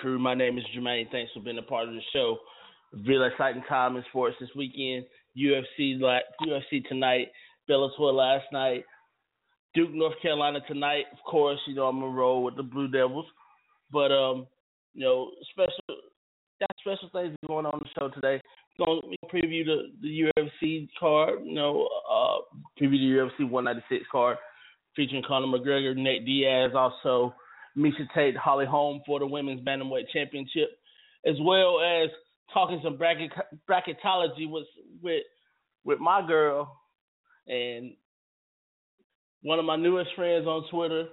crew. My name is Jermaine. Thanks for being a part of the show. Real exciting time in sports this weekend. UFC UFC tonight, Bellator last night, Duke, North Carolina tonight. Of course, you know I'm gonna roll with the Blue Devils, but um, you know special got special things going on the show today. Gonna preview the the UFC card. You know, uh, preview the UFC 196 card featuring Conor McGregor, Nate Diaz, also Miesha Tate, Holly Holm for the women's bantamweight championship, as well as talking some bracket bracketology with with with my girl and one of my newest friends on Twitter,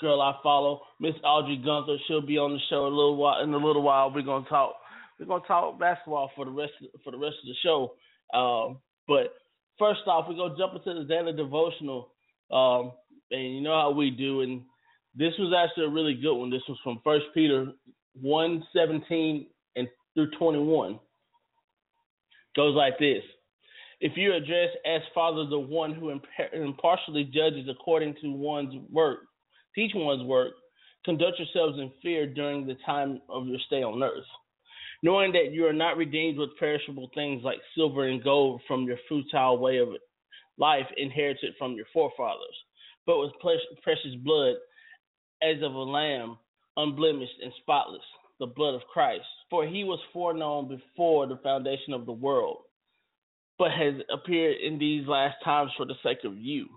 girl I follow, Miss Audrey Gunther. She'll be on the show a little while. In a little while, we're gonna talk. We're gonna talk basketball for the rest for the rest of the show. Um, but first off, we're gonna jump into the daily devotional. Um, and you know how we do, and this was actually a really good one. This was from First Peter one seventeen and through twenty one. Goes like this: If you address as Father the one who impartially judges according to one's work, teach one's work, conduct yourselves in fear during the time of your stay on earth, knowing that you are not redeemed with perishable things like silver and gold from your futile way of life inherited from your forefathers, but with precious blood as of a lamb, unblemished and spotless, the blood of Christ. For he was foreknown before the foundation of the world, but has appeared in these last times for the sake of you,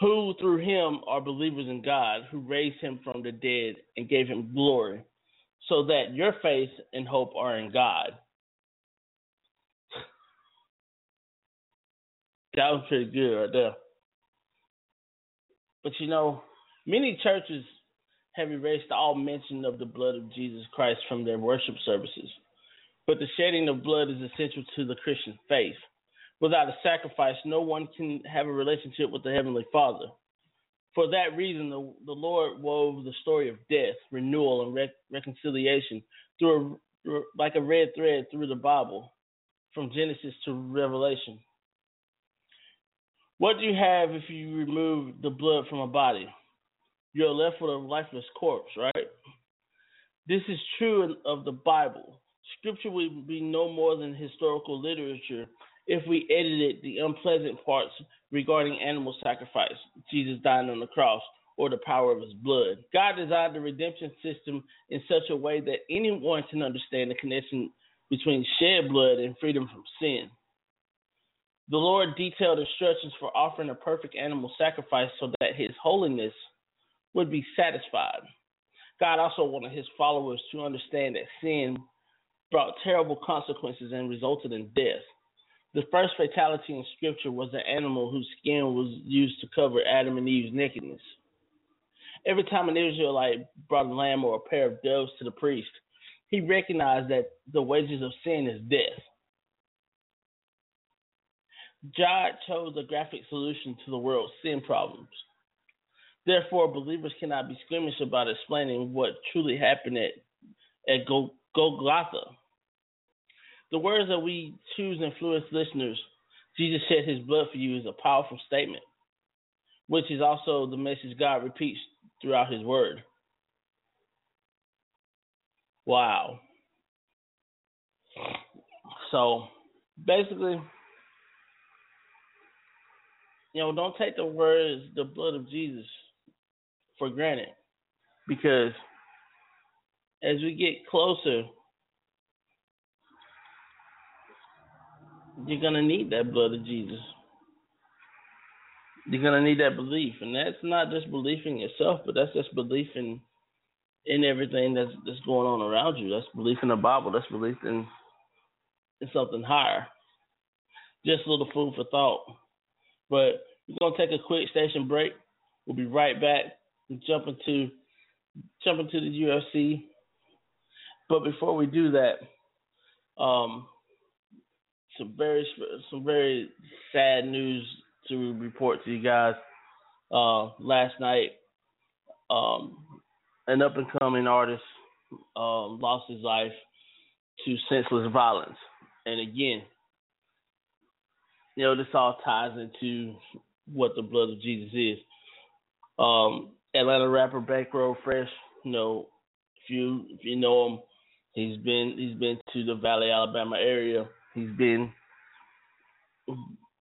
who through him are believers in God, who raised him from the dead and gave him glory, so that your faith and hope are in God. That was pretty good right there. But you know, many churches have erased all mention of the blood of Jesus Christ from their worship services. But the shedding of blood is essential to the Christian faith. Without a sacrifice, no one can have a relationship with the Heavenly Father. For that reason, the, the Lord wove the story of death, renewal, and re- reconciliation through a, like a red thread through the Bible, from Genesis to Revelation. What do you have if you remove the blood from a body? You're left with a lifeless corpse, right? This is true of the Bible. Scripture would be no more than historical literature if we edited the unpleasant parts regarding animal sacrifice, Jesus dying on the cross, or the power of his blood. God designed the redemption system in such a way that anyone can understand the connection between shed blood and freedom from sin. The Lord detailed instructions for offering a perfect animal sacrifice so that his holiness would be satisfied. God also wanted his followers to understand that sin brought terrible consequences and resulted in death. The first fatality in Scripture was an animal whose skin was used to cover Adam and Eve's nakedness. Every time an Israelite brought a lamb or a pair of doves to the priest, he recognized that the wages of sin is death. God chose a graphic solution to the world's sin problems. Therefore, believers cannot be squeamish about explaining what truly happened at, at Golgotha. The words that we choose influence listeners. Jesus shed his blood for you is a powerful statement, which is also the message God repeats throughout his word. Wow. So basically, you know, don't take the words, the blood of Jesus, for granted. Because as we get closer you're gonna need that blood of Jesus. You're gonna need that belief, and that's not just belief in yourself, but that's just belief in in everything that's that's going on around you. That's belief in the Bible. That's belief in in something higher. Just a little food for thought. But we're gonna take a quick station break. We'll be right back and jump into jump into the UFC. But before we do that, um, some very some very sad news to report to you guys. Uh, last night, um, an up and coming artist uh, lost his life to senseless violence, and again, you know this all ties into what the blood of Jesus is. Um, Atlanta rapper Bankroll Fresh, you know, if you if you know him, he's been he's been to the Valley, Alabama area He's been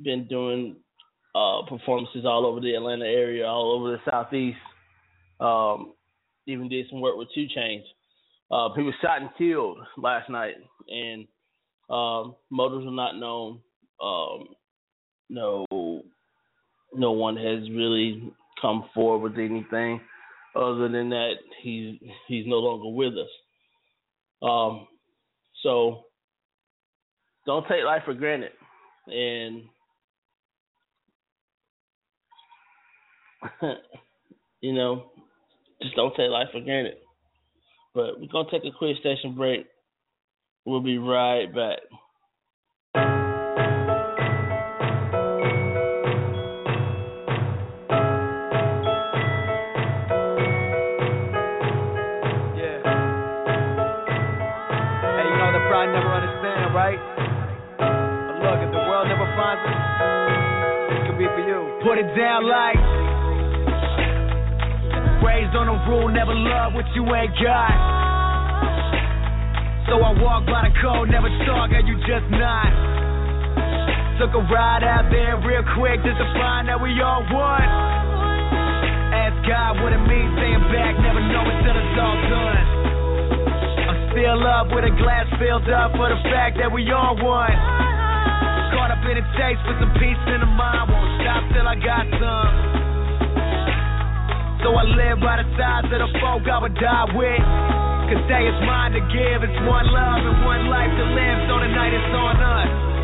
been doing uh, performances all over the Atlanta area, all over the southeast. Um, even did some work with 2 Chainz. Uh, he was shot and killed last night, and um, motives are not known. Um, no, no one has really come forward with anything other than that he's he's no longer with us. Um, so don't take life for granted. And you know, just don't take life for granted. But we're gonna take a quick station break. We'll be right back. Put it down like. Raised on a rule, never love what you ain't got. So I walk by the code, never talk, and you just not. Took a ride out there real quick just to find that we all won. Ask God what it means staying back, never know until it's all done. I'm still up with a glass filled up for the fact that we all won. Caught up in a chase for some peace in the mind. Won't till I got some. So I live by the size of the folk I would die with. Cause day is mine to give. It's one love and one life to live. So tonight it's on us.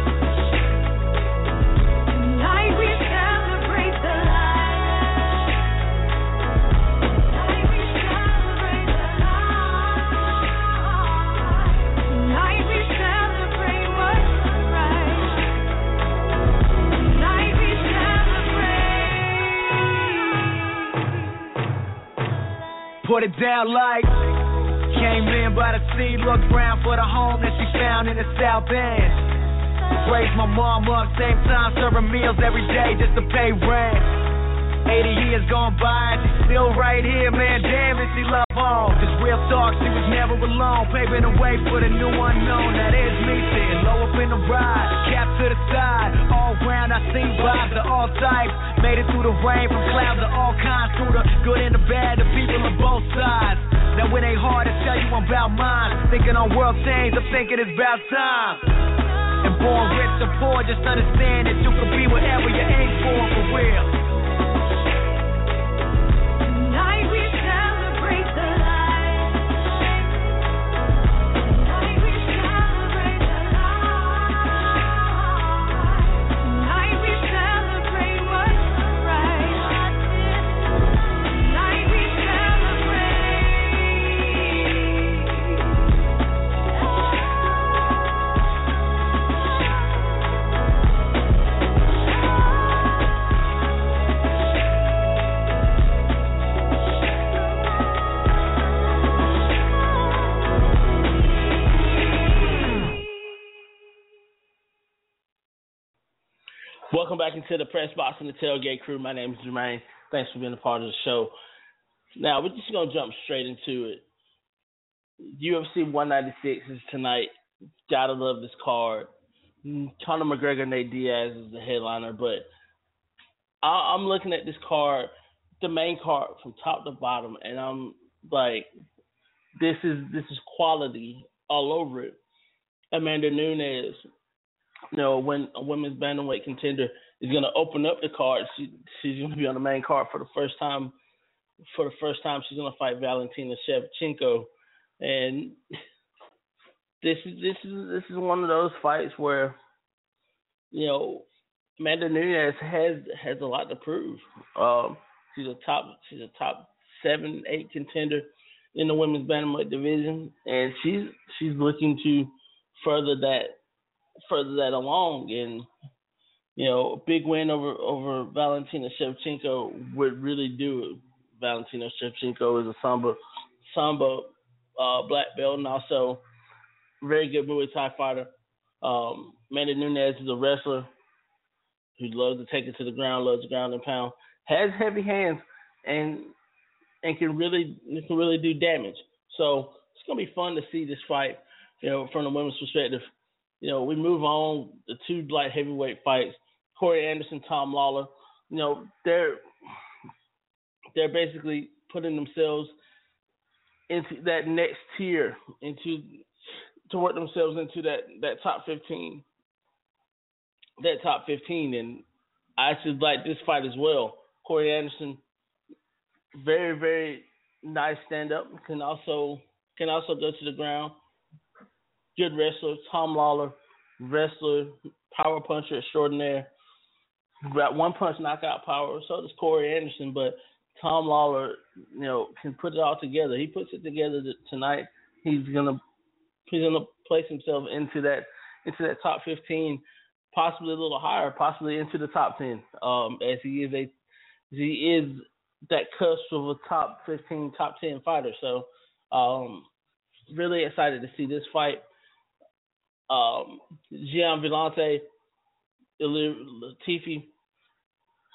Put it down like. Came in by the sea, looked round for the home that she found in the South End. Raised my mom up, same time serving meals every day just to pay rent. 80 years gone by, and she's still right here, man. Damn, is she love on. This real talk, she was never alone. Paving the way for the new unknown. That is me sitting low up in the ride, cap to the side. All round, I see vibes of all types. Made it through the rain, from clouds of all kinds. Through the good and the bad, the people on both sides. Now it ain't hard to tell you about mine. Thinking on world change, I'm thinking it's about time. And born rich or poor, just understand that you can be whatever you aim for, for real. Back into the press box and the tailgate crew. My name is Jermaine. Thanks for being a part of the show. Now we're just gonna jump straight into it. UFC 196 is tonight. Gotta love this card. Conor McGregor, Nate Diaz is the headliner, but I, I'm looking at this card, the main card from top to bottom, and I'm like, this is this is quality all over it. Amanda Nunes, you know, when a women's bantamweight contender is going to open up the card, she, she's going to be on the main card for the first time. For the first time, she's going to fight Valentina Shevchenko, and this is this is this is one of those fights where, you know, Amanda Nunes has has a lot to prove. Um, she's a top she's a top seven eight contender in the women's bantamweight division, and she's she's looking to further that further that along. And you know, a big win over over Valentina Shevchenko would really do. Valentina Shevchenko is a samba sambo uh, black belt and also very good Muay Thai fighter. Um, Amanda Nunes is a wrestler who loves to take it to the ground, loves ground and pound, has heavy hands, and and can really can really do damage. So it's gonna be fun to see this fight, you know, from the women's perspective you know, we move on the two light heavyweight fights, Corey Anderson, Tom Lawler. You know, they're they're basically putting themselves into that next tier, into to work themselves into that that top fifteen, that top fifteen, and I should like this fight as well. Corey Anderson, very very nice stand up, can also can also go to the ground good wrestler. Tom Lawler, wrestler, power puncher extraordinaire. Got one punch knockout power. So does Corey Anderson, but Tom Lawler, you know, can put it all together. He puts it together tonight. He's gonna he's gonna place himself into that into that top fifteen, possibly a little higher, possibly into the top ten. Um, as he is a he is that cusp of a top fifteen, top ten fighter. So, um, really excited to see this fight um, Gian Villante, Latifi.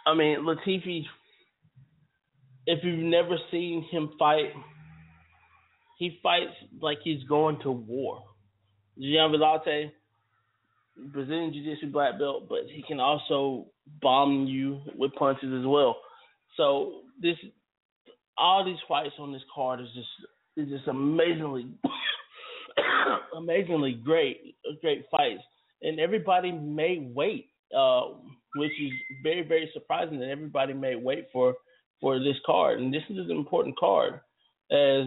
I mean, Latifi, if you've never seen him fight, he fights like he's going to war. Gian Villante, Brazilian Jiu Jitsu black belt, but he can also bomb you with punches as well. So this, all these fights on this card is just is just amazingly amazingly great, great fights, and everybody made weight, uh, which is very, very surprising that everybody made weight for for this card, and this is an important card, as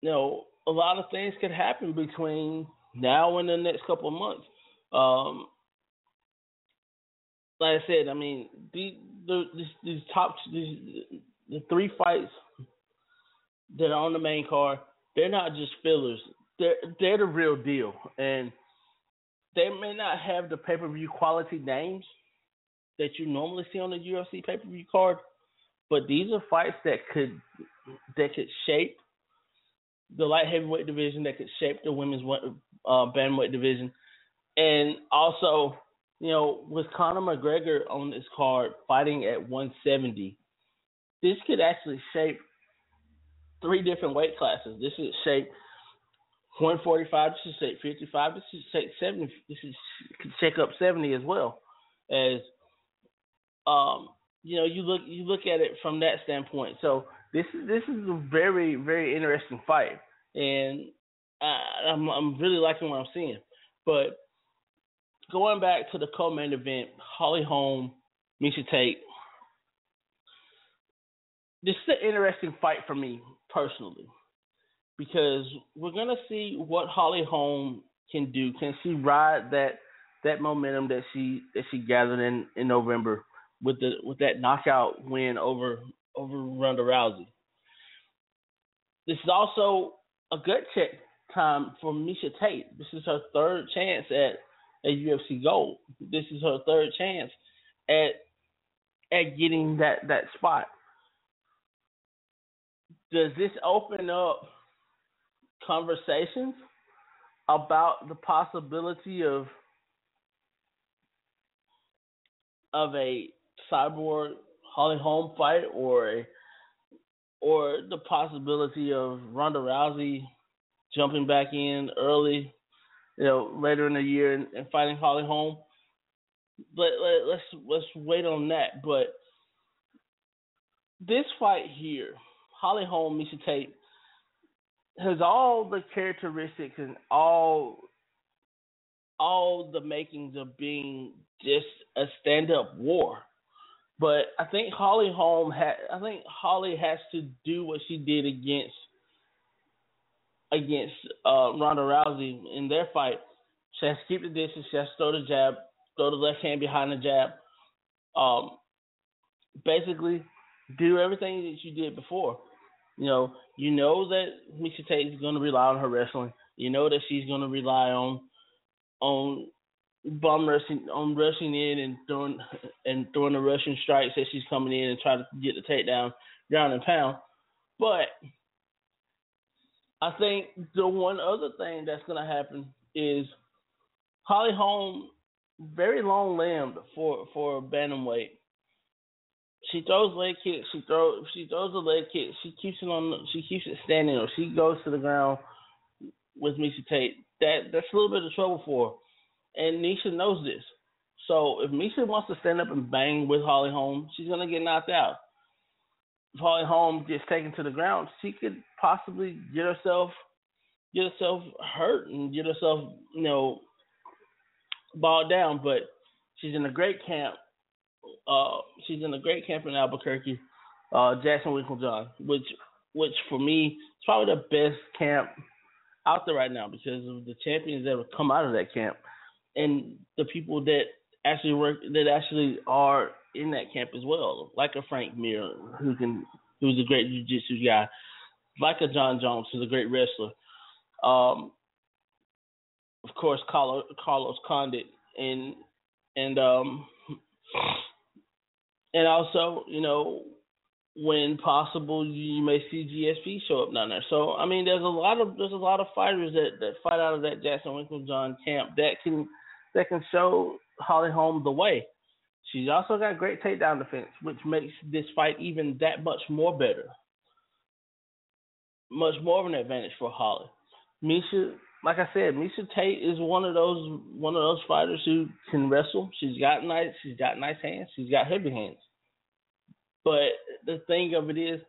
you know, a lot of things could happen between now and the next couple of months. Um, like I said, I mean, the, the, these, these top these, the three fights that are on the main card, they're not just fillers. They're they're the real deal, and they may not have the pay per view quality names that you normally see on the UFC pay per view card, but these are fights that could that could shape the light heavyweight division, that could shape the women's uh, bantamweight division, and also, you know, with Conor McGregor on this card fighting at 170, this could actually shape three different weight classes. This is shape 145. This is shape 55. This is shape 70. This is shake up 70 as well. As um, you know, you look you look at it from that standpoint. So this is this is a very very interesting fight, and I, I'm I'm really liking what I'm seeing. But going back to the co-main event, Holly Holm, Miesha Tate. This is an interesting fight for me personally because we're gonna see what Holly Holm can do. Can she ride that that momentum that she that she gathered in in November with the with that knockout win over over Ronda Rousey? This is also a gut check time for Miesha Tate. This is her third chance at a UFC Gold. This is her third chance at at getting that that spot. Does this open up conversations about the possibility of of a cyborg Holly Holm fight or a or the possibility of Ronda Rousey jumping back in early, you know, later in the year and, and fighting Holly Holm. But let, let's let's wait on that. But this fight here, Holly Holm, Tate, has all the characteristics and all all the makings of being just a stand up war. But I think Holly Holm had I think Holly has to do what she did against against uh, Ronda Rousey in their fight. She has to keep the distance, she has to throw the jab, throw the left hand behind the jab. Um basically do everything that you did before. You know, you know that Miesha Tate is going to rely on her wrestling. You know that she's going to rely on on bum rushing on rushing in and throwing and throwing the Russian strikes as she's coming in and try to get the takedown, ground and pound. But I think the one other thing that's going to happen is Holly Holm very long limbed for for bantamweight. She throws leg kicks. She throws she throws a leg kick. She keeps it on. She keeps it standing. Or she goes to the ground with Miesha Tate. That that's a little bit of trouble for her, and Nisha knows this. So if Miesha wants to stand up and bang with Holly Holm, she's gonna get knocked out. If Holly Holm gets taken to the ground, she could possibly get herself get herself hurt and get herself you know balled down. But she's in a great camp uh, she's in a great camp in Albuquerque, uh, Jackson Winkeljohn, which which for me is probably the best camp out there right now because of the champions that have come out of that camp and the people that actually work that actually are in that camp as well, like a Frank Mir who can who's a great jiu-jitsu guy, like a Jon Jones who's a great wrestler. Um, of course, Carlos, Carlos Condit and and um, and also, you know, when possible, you may see GSP show up down there. So, I mean, there's a lot of there's a lot of fighters that, that fight out of that Jackson Winkeljohn camp that can that can show Holly Holm the way. She's also got great takedown defense, which makes this fight even that much more better. Much more of an advantage for Holly. Miesha, like I said, Miesha Tate is one of those one of those fighters who can wrestle. She's got nice she's got nice hands. She's got heavy hands. But the thing of it is,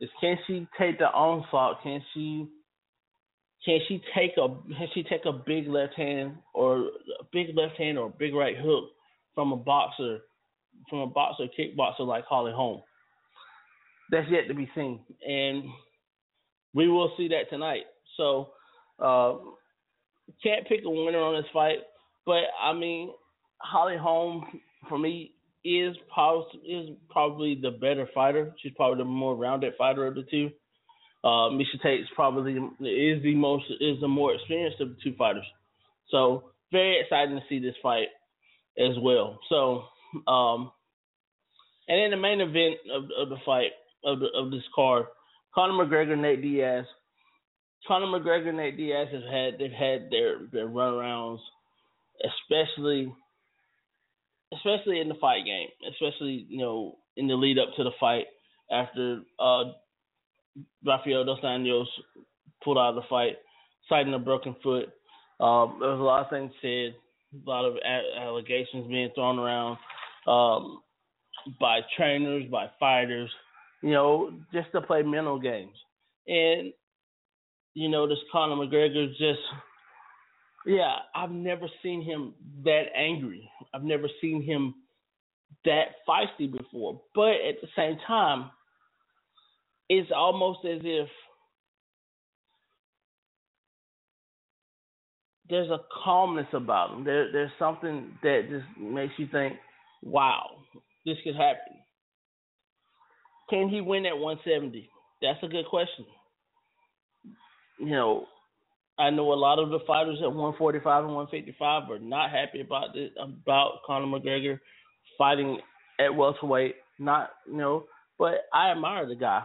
is can she take the onslaught? Can she can she take a can she take a big left hand or a big left hand or a big right hook from a boxer from a boxer kickboxer like Holly Holm? That's yet to be seen, and we will see that tonight. So uh, can't pick a winner on this fight, but I mean Holly Holm for me is probably is probably the better fighter. She's probably the more rounded fighter of the two. Uh, Miesha Tate is probably is the most is the more experienced of the two fighters. So very exciting to see this fight as well. So um, And in the main event of, of the fight of the, of this card, Conor McGregor, Nate Diaz. Conor McGregor, and Nate Diaz have had they've had their their runarounds, especially especially in the fight game, especially you know in the lead up to the fight after uh, Rafael dos Anjos pulled out of the fight, citing a broken foot. Um, there was a lot of things said, a lot of a- allegations being thrown around um, by trainers, by fighters, you know, just to play mental games. And you know, this Conor McGregor just, yeah, I've never seen him that angry. I've never seen him that feisty before. But at the same time, it's almost as if there's a calmness about him. There, there's something that just makes you think, wow, this could happen. Can he win at 170? That's a good question. You know, I know a lot of the fighters at 145 and 155 are not happy about this, about Conor McGregor fighting at welterweight. Not, you know, but I admire the guy.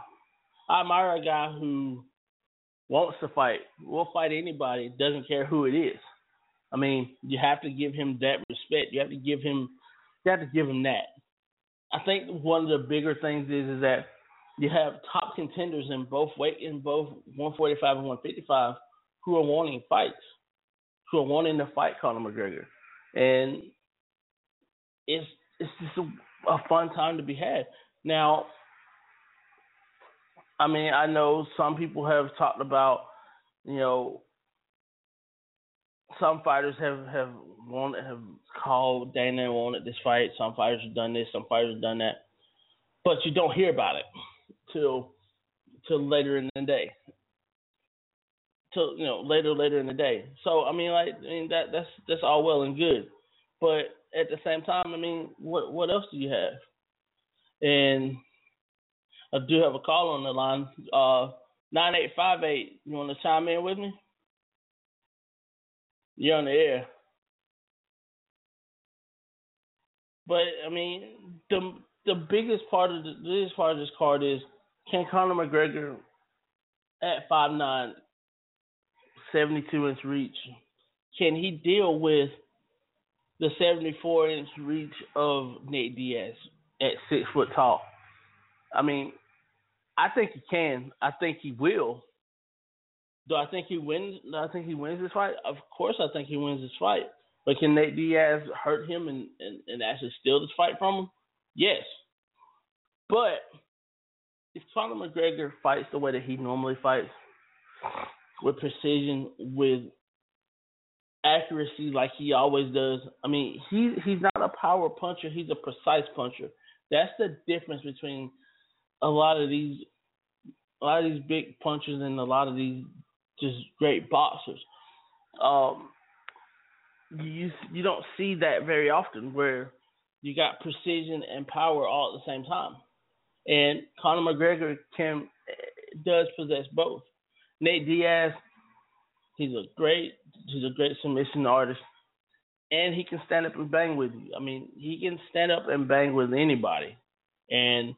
I admire a guy who wants to fight, will fight anybody, doesn't care who it is. I mean, you have to give him that respect. You have to give him, you have to give him that. I think one of the bigger things is is that you have top contenders in both weight in both 145 and 155 who are wanting fights, who are wanting to fight Conor McGregor, and it's it's just a, a fun time to be had. Now, I mean, I know some people have talked about, you know, some fighters have have wanted have called Dana and wanted this fight. Some fighters have done this. Some fighters have done that, but you don't hear about it till till later in the day. Till you know later later in the day. So I mean, like I mean that that's that's all well and good, but at the same time, I mean, what what else do you have? And I do have a call on the line. Uh, nine eight five eight. You want to chime in with me? You're on the air. But I mean, the the biggest part of the, the biggest part of this card is can Conor McGregor at 5'9", 72 inch reach, can he deal with the 74 inch reach of Nate Diaz at six foot tall? I mean, I think he can. I think he will. Do I think he wins? Do I think he wins this fight? Of course, I think he wins this fight. But can Nate Diaz hurt him and, and, and actually steal this fight from him? Yes. But if Conor McGregor fights the way that he normally fights, with precision, with accuracy like he always does, I mean, he he's not a power puncher, he's a precise puncher. That's the difference between a lot of these a lot of these big punchers and a lot of these just great boxers. Um, you you don't see that very often where you got precision and power all at the same time. And Conor McGregor can eh, does possess both. Nate Diaz, he's a great he's a great submission artist. And he can stand up and bang with you. I mean, he can stand up and bang with anybody. And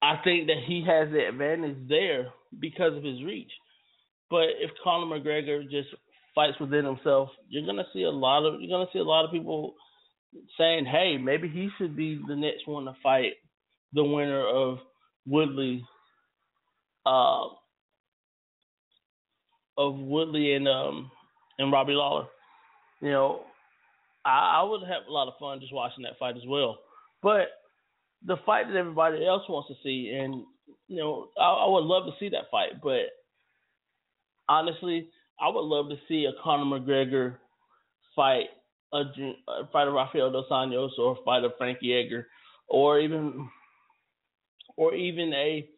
I think that he has the advantage there because of his reach. But if Conor McGregor just fights within himself, you're gonna see a lot of you're gonna see a lot of people saying, "Hey, maybe he should be the next one to fight the winner of Woodley, uh, of Woodley and um and Robbie Lawler." You know, I, I would have a lot of fun just watching that fight as well. But the fight that everybody else wants to see, and you know, I, I would love to see that fight, but honestly, I would love to see a Conor McGregor fight a, a fight a Rafael dos Anjos or fight a Frankie Edgar, or even or even a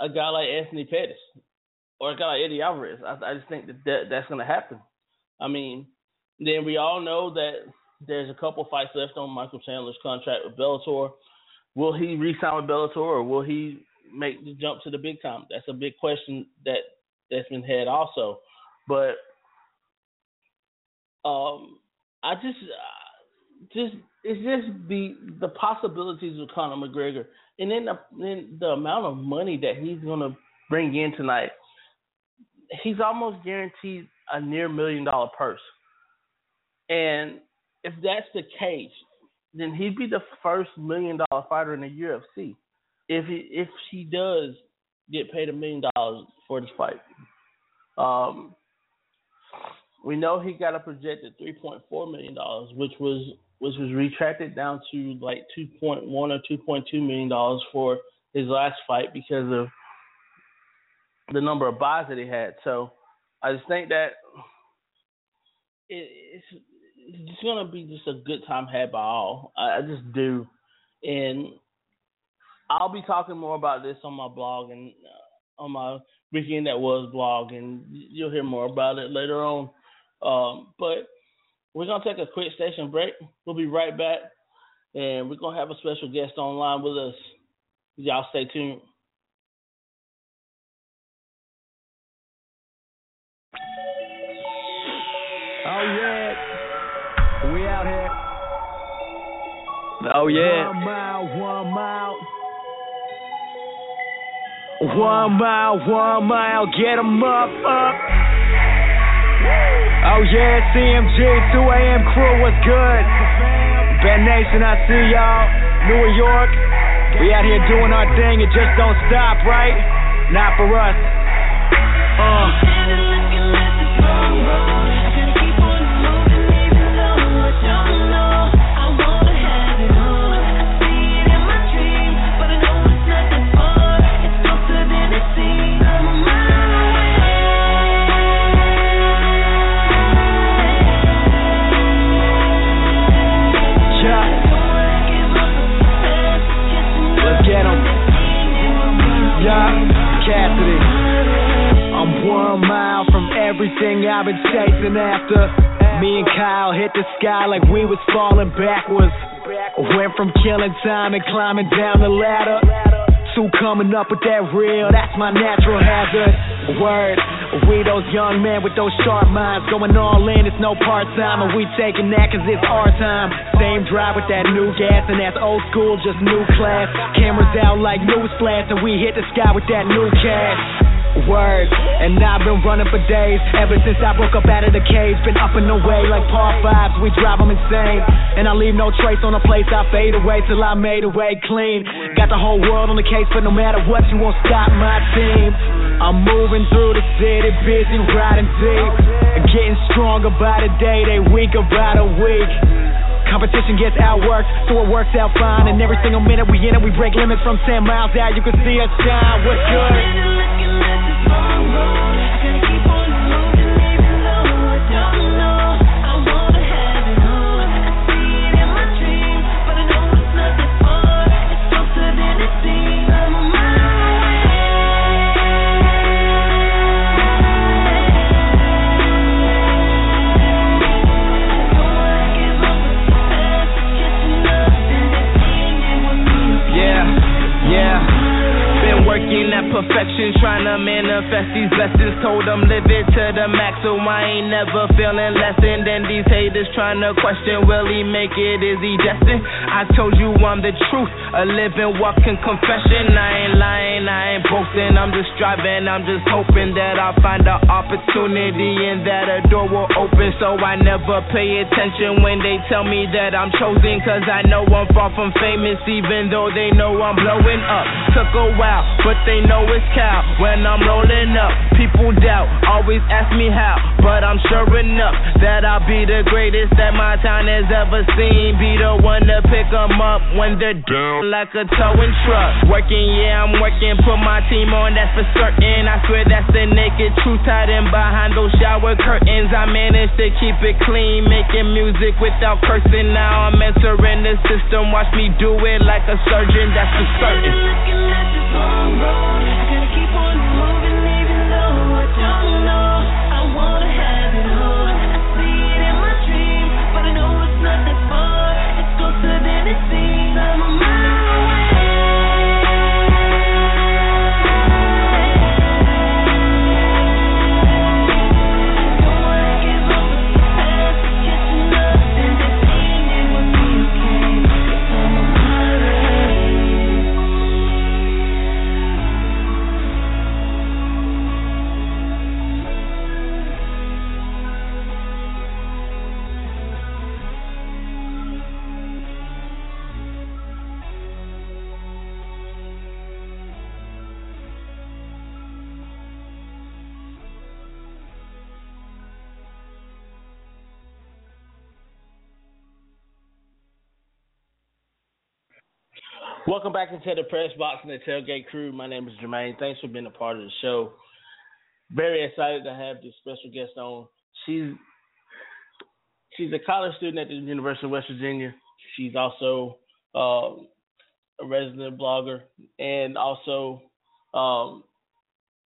a guy like Anthony Pettis or a guy like Eddie Alvarez. I, I just think that, that that's going to happen. I mean, then we all know that there's a couple fights left on Michael Chandler's contract with Bellator. Will he re-sign with Bellator or will he make the jump to the big time? That's a big question that that's been had also. But um, I just just it's just the the possibilities of Conor McGregor, and then the then the amount of money that he's gonna bring in tonight. He's almost guaranteed a near million dollar purse, and if that's the case, then he'd be the first million dollar fighter in the UFC. If he if he does get paid a million dollars for this fight, um, we know he got a projected three point four million dollars, which was which was retracted down to like two point one or two point two million dollars for his last fight because of the number of buys that he had. So I just think that it's it's gonna be just a good time had by all. I, I just do, and I'll be talking more about this on my blog and uh, on my weekend that was blog, and you'll hear more about it later on. Um, but we're gonna take a quick station break. We'll be right back, and we're gonna have a special guest online with us. Y'all stay tuned. Oh yeah, we out here. Oh yeah. One mile, one mile. One mile, one mile, get 'em up, up. Oh yeah, CMG, 2 a.m. crew, what's good? Ben Nation, I see y'all. New York, we out here doing our thing, it just don't stop, right? Not for us. Uh. Everything I've been chasing after. Me and Kyle hit the sky like we was falling backwards. Went from killing time and climbing down the ladder to coming up with that real, that's my natural hazard. Word, we those young men with those sharp minds, going all in, it's no part time, and we taking that cause it's our time. Same drive with that new gas, and that's old school, just new class. Cameras out like news flash, and we hit the sky with that new cash. Word, and I've been running for days ever since I broke up out of the cage. Been up and away like par fives, we drive 'em insane. And I leave no trace on the place I fade away till I made away clean. Got the whole world on the case, but no matter what, you won't stop my team. I'm moving through the city, busy riding deep. Getting stronger by the day, they weaker by the week. Competition gets outworked, so it works out fine. And every single minute we in it, we break limits from 10 miles out. You can see us shine. What's good? Oh, perfection, trying to manifest these blessings. Told them live it to the max, so I ain't never feeling less than. These haters trying to question, will he make it? Is he destined? I told you I'm the truth, a living, walking confession. I ain't lying, I ain't boasting. I'm just striving, I'm just hoping that I'll find an opportunity and that a door will open. So I never pay attention when they tell me that I'm chosen, cause I know I'm far from famous, even though they know I'm blowing up. Took a while, but they know it's cow. When I'm rolling up, people doubt, always ask me how, but I'm sure enough that I'll be the greatest that my town has ever seen. Be the one to pick 'em up when they're down like a towing truck. Working, yeah, I'm working, put my team on, that's for certain. I swear that's the naked truth hiding behind those shower curtains. I managed to keep it clean, making music without cursing. Now I'm entering the system, watch me do it like a surgeon, that's for certain wrong, wrong. Welcome back into the press box and the tailgate crew. My name is Jermaine. Thanks for being a part of the show. Very excited to have this special guest on. She's she's a college student at the University of West Virginia. She's also uh, a resident blogger and also um,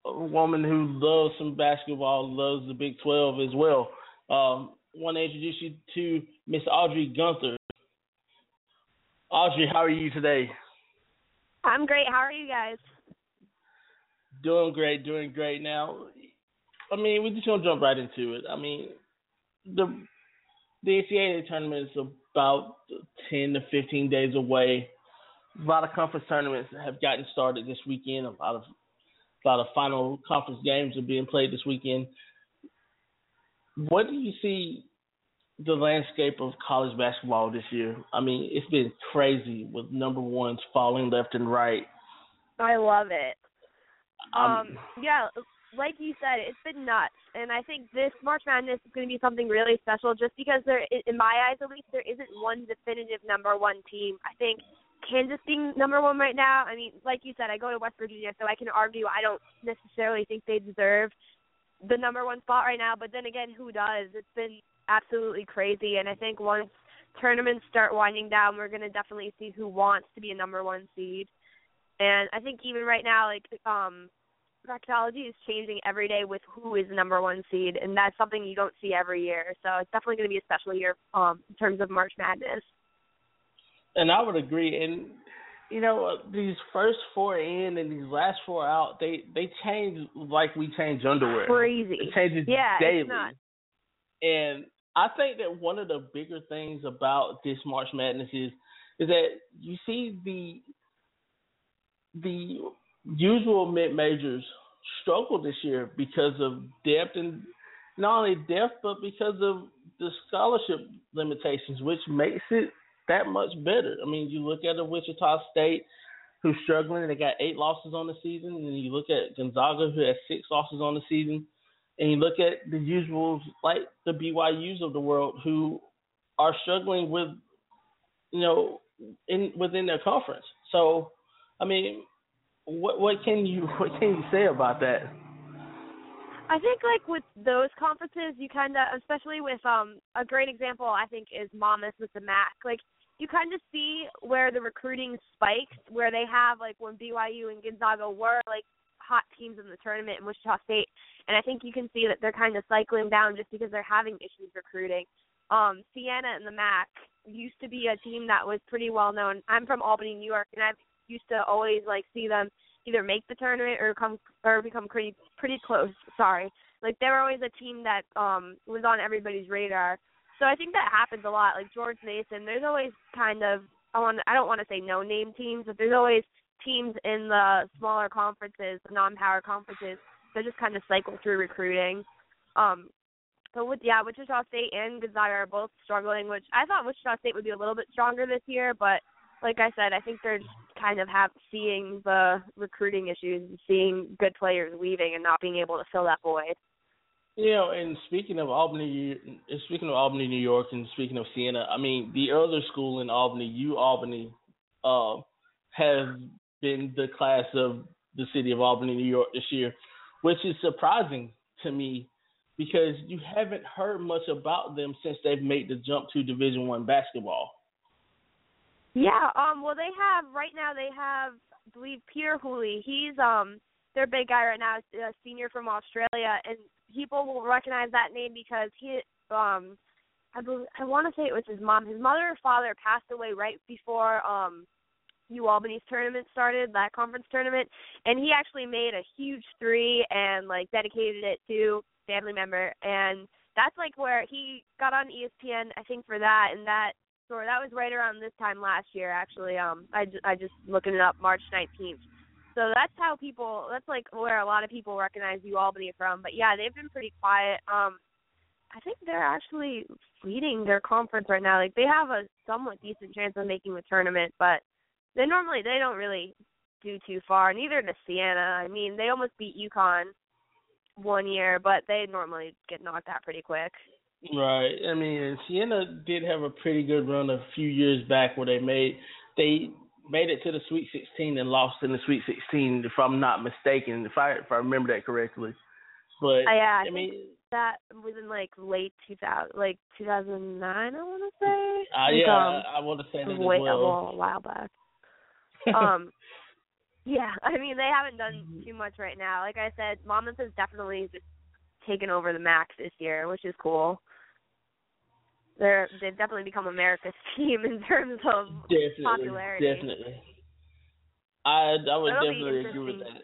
a woman who loves some basketball, loves the Big 12 as well. Um, want to introduce you to Miss Audrey Gunther. Audrey, how are you today? I'm great. How are you guys? Doing great, doing great. Now, I mean, we're just gonna jump right into it. I mean, the the NCAA tournament is about ten to fifteen days away. A lot of conference tournaments have gotten started this weekend. A lot of a lot of final conference games are being played this weekend. What do you see the landscape of college basketball this year. I mean, it's been crazy with number ones falling left and right. I love it. Um, um yeah, like you said, it's been nuts, and I think this March Madness is going to be something really special, just because there, in my eyes at least, there isn't one definitive number one team. I think Kansas being number one right now. I mean, like you said, I go to West Virginia, so I can argue I don't necessarily think they deserve the number one spot right now. But then again, who does? It's been absolutely crazy. And I think once tournaments start winding down, we're going to definitely see who wants to be a number one seed. And I think even right now, like um, bracketology is changing every day with who is the number one seed, and that's something you don't see every year. So it's definitely going to be a special year um, in terms of March Madness. And I would agree. And you know, these first four in and these last four out, they they change like we change underwear. Crazy. It changes yeah, daily. It's not. And I think that one of the bigger things about this March Madness is is that you see the the usual mid majors struggle this year because of depth and not only depth but because of the scholarship limitations, which makes it that much better. I mean, you look at a Wichita State who's struggling, they got eight losses on the season, and you look at Gonzaga who has six losses on the season and you look at the usuals like the BYU's of the world who are struggling with, you know, in within their conference. So, I mean, what what can you what can you say about that? I think like with those conferences, you kind of, especially with um a great example, I think is Monmouth with the MAAC. Like you kind of see where the recruiting spikes, where they have like when BYU and Gonzaga were like hot teams in the tournament in Wichita State, and I think you can see that they're kind of cycling down just because they're having issues recruiting. Um, Siena and the MAAC used to be a team that was pretty well known. I'm from Albany, New York, and I used to always like see them either make the tournament or come or become pretty pretty close. Sorry, like they were always a team that um was on everybody's radar. So I think that happens a lot. Like George Mason, there's always kind of I want I don't want to say no name teams, but there's always teams in the smaller conferences, the non-power conferences, they just kind of cycle through recruiting. Um, but with yeah, Wichita State and Gonzaga are both struggling. Which I thought Wichita State would be a little bit stronger this year, but like I said, I think they're kind of have seeing the recruiting issues and seeing good players leaving and not being able to fill that void. You know, and speaking of Albany, speaking of Albany, New York, and speaking of Siena, I mean, the other school in Albany, U Albany, uh, have been the class of the city of Albany, New York this year, which is surprising to me because you haven't heard much about them since they've made the jump to Division One basketball. Yeah, um, well, they have right now. They have, I believe, Peter Hooley. He's um their big guy right now, a senior from Australia, and people will recognize that name because he um I believe, I want to say it was his mom. His mother or father passed away right before um U Albany's tournament started, that conference tournament, and he actually made a huge three and like dedicated it to family member, and that's like where he got on ESPN, I think, for that, and that story that was right around this time last year, actually. Um, I I just looking it up, March 19th. So that's how people. That's like where a lot of people recognize U Albany from. But yeah, they've been pretty quiet. Um, I think they're actually leading their conference right now. Like they have a somewhat decent chance of making the tournament, but they normally they don't really do too far. Neither does Siena. I mean, they almost beat UConn one year, but they normally get knocked out pretty quick. Right. I mean, Siena did have a pretty good run a few years back where they made they made it to the Sweet 16 and lost in the Sweet 16, if I'm not mistaken, if I if I remember that correctly. But uh, yeah, I, I mean that was in like late 2000, like 2009. I want to say. Uh, like, yeah, um, I want to say that as well. a while back. Um, yeah, I mean they haven't done Mm-hmm. too much right now. Like I said, Monmouth has definitely just taken over the MAAC this year, which is cool. They're they've definitely become America's team in terms of definitely, popularity. definitely. I I would It'll definitely agree with that.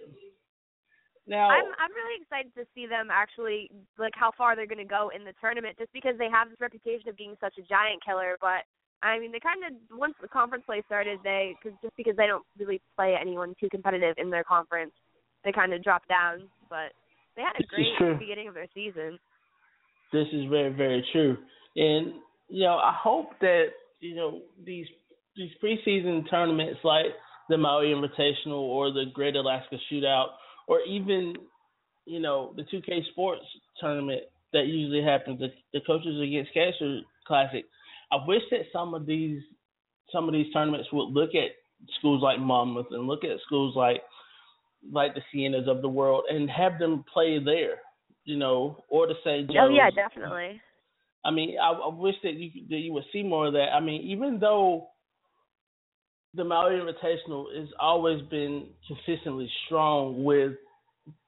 Now, I'm I'm really excited to see them actually like how far they're going to go in the tournament, just because they have this reputation of being such a giant killer. But I mean, they kind of once the conference play started, they cause just because they don't really play anyone too competitive in their conference, they kind of dropped down. But they had a great beginning of their season. This is very, very true. And you know, I hope that you know these these preseason tournaments like the Maui Invitational or the Great Alaska Shootout or even you know the 2K Sports tournament that usually happens, the, the Coaches Against Cancer Classic. I wish that some of these some of these tournaments would look at schools like Monmouth and look at schools like like the Sienas of the world and have them play there, you know, or the St. Joe's. Oh yeah, definitely. I mean, I, I wish that you that you would see more of that. I mean, even though the Maui Invitational has always been consistently strong with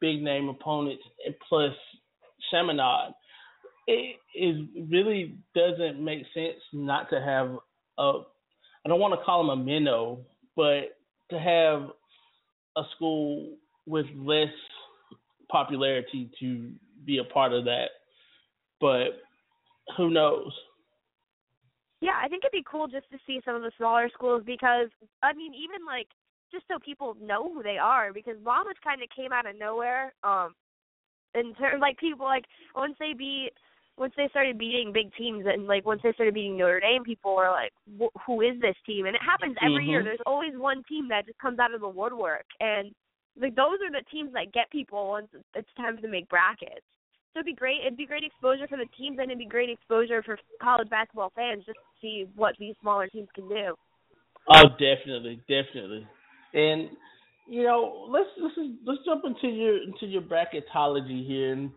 big name opponents and plus Chaminade, it, it really doesn't make sense not to have a I don't want to call them a minnow, but to have a school with less popularity to be a part of that. But who knows? Yeah, I think it'd be cool just to see some of the smaller schools because I mean, even like just so people know who they are because Monmouth kind of came out of nowhere. Um, in terms like people like once they beat once they started beating big teams and like once they started beating Notre Dame, people were like, "Wh- "Who is this team?" And it happens every year. Mhm. There's always one team that just comes out of the woodwork, and like those are the teams that get people once it's time to make brackets. So it'd be great. It'd be great exposure for the teams, and it'd be great exposure for college basketball fans just to see what these smaller teams can do. Oh, definitely, definitely. And you know, let's let's let's jump into your into your bracketology here, and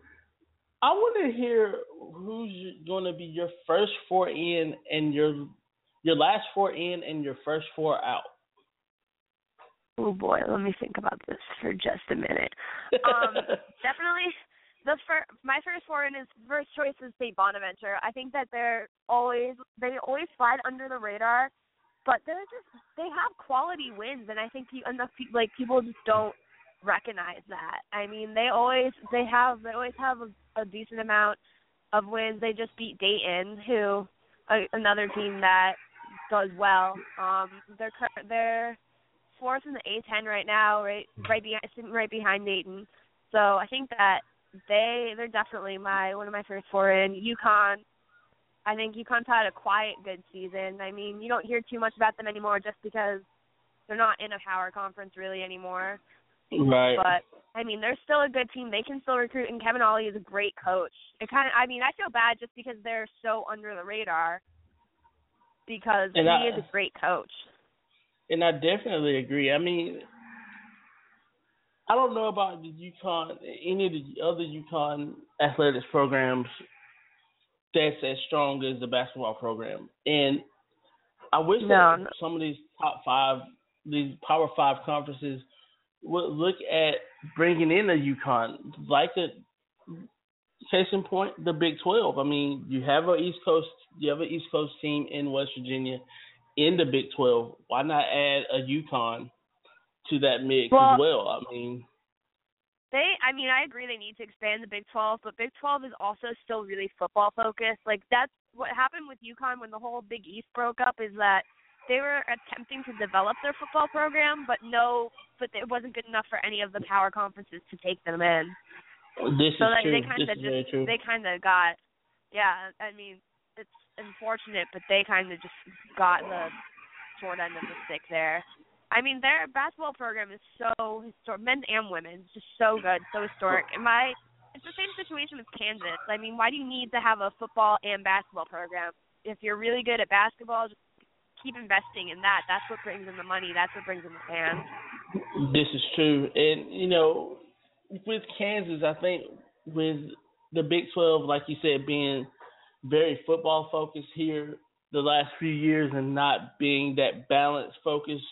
I want to hear who's going to be your first four in and your your last four in and your first four out. Oh boy, let me think about this for just a minute. Um, definitely the fir- my first foreign is first choice is St. Bonaventure. I think that they're always they always slide under the radar, but they're just they have quality wins, and I think you, enough pe- like people just don't recognize that. I mean, they always they have they always have a, a decent amount of wins. They just beat Dayton, who a, another team that does well. Um, they're cur- they're fourth in the A10 right now, right right behind right behind Dayton. So I think that they they're definitely my one of my first four in UConn. I think UConn's had a quiet good season. I mean, you don't hear too much about them anymore just because they're not in a power conference really anymore. right. But I mean, they're still a good team. They can still recruit, and Kevin Ollie is a great coach. It kind of, I mean, I feel bad just because they're so under the radar because And he I- is a great coach. And I definitely agree. I mean, I don't know about the UConn, any of the other UConn athletics programs that's as strong as the basketball program. And I wish No, that no. some of these top five, these Power Five conferences would look at bringing in a UConn, like the case in point, the Big Twelve. I mean, you have a East Coast, you have an East Coast team in West Virginia in the Big Twelve. Why not add a UConn to that mix Well- as well? I mean, They, I mean, I agree they need to expand the Big 12, but Big 12 is also still really football focused. Like that's what happened with UConn when the whole Big East broke up is that they were attempting to develop their football program, but no, but it wasn't good enough for any of the power conferences to take them in. this So is like true. they kind of just true. they kind of got, yeah. I mean, it's unfortunate, but they kind of just got the short end of the stick there. I mean, their basketball program is so historic, men's and women's, just so good, so historic. And my, it's the same situation with Kansas. I mean, why do you need to have a football and basketball program? If you're really good at basketball, just keep investing in that. That's what brings in the money. That's what brings in the fans. This is true, and you know, with Kansas, I think with the Big Twelve, like you said, being very football focused here the last few years and not being that balanced focused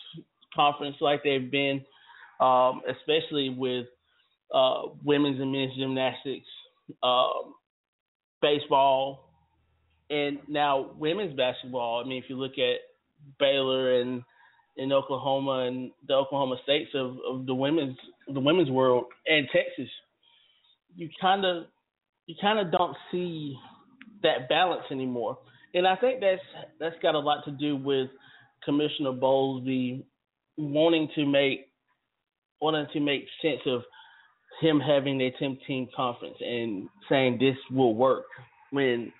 conference like they've been, um, especially with uh, women's and men's gymnastics, um, baseball, and now women's basketball. I mean, if you look at Baylor and in Oklahoma and the Oklahoma states of, of the women's the women's world and Texas, you kind of you kind of don't see that balance anymore. And I think that's that's got a lot to do with Commissioner Bowlesby wanting to make wanting to make sense of him having a 10 team conference and saying this will work when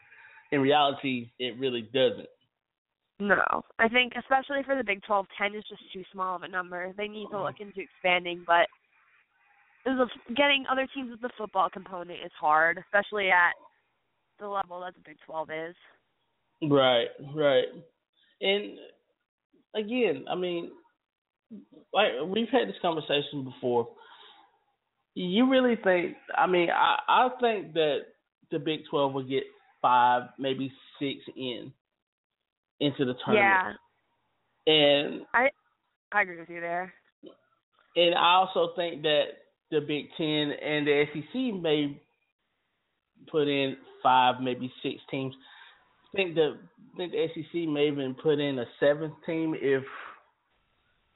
in reality it really doesn't. No, I think especially for the Big 12, 10 is just too small of a number. They need to look into expanding, but getting other teams with the football component is hard, especially at the level that the Big 12 is. Right, right. And again, I mean, like we've had this conversation before. You really think? I mean, I I think that the Big Twelve will get five, maybe six in into the tournament. Yeah. And I I agree with you there. And I also think that the Big Ten and the SEC may put in five, maybe six teams. I think the I think the SEC may even put in a seventh team if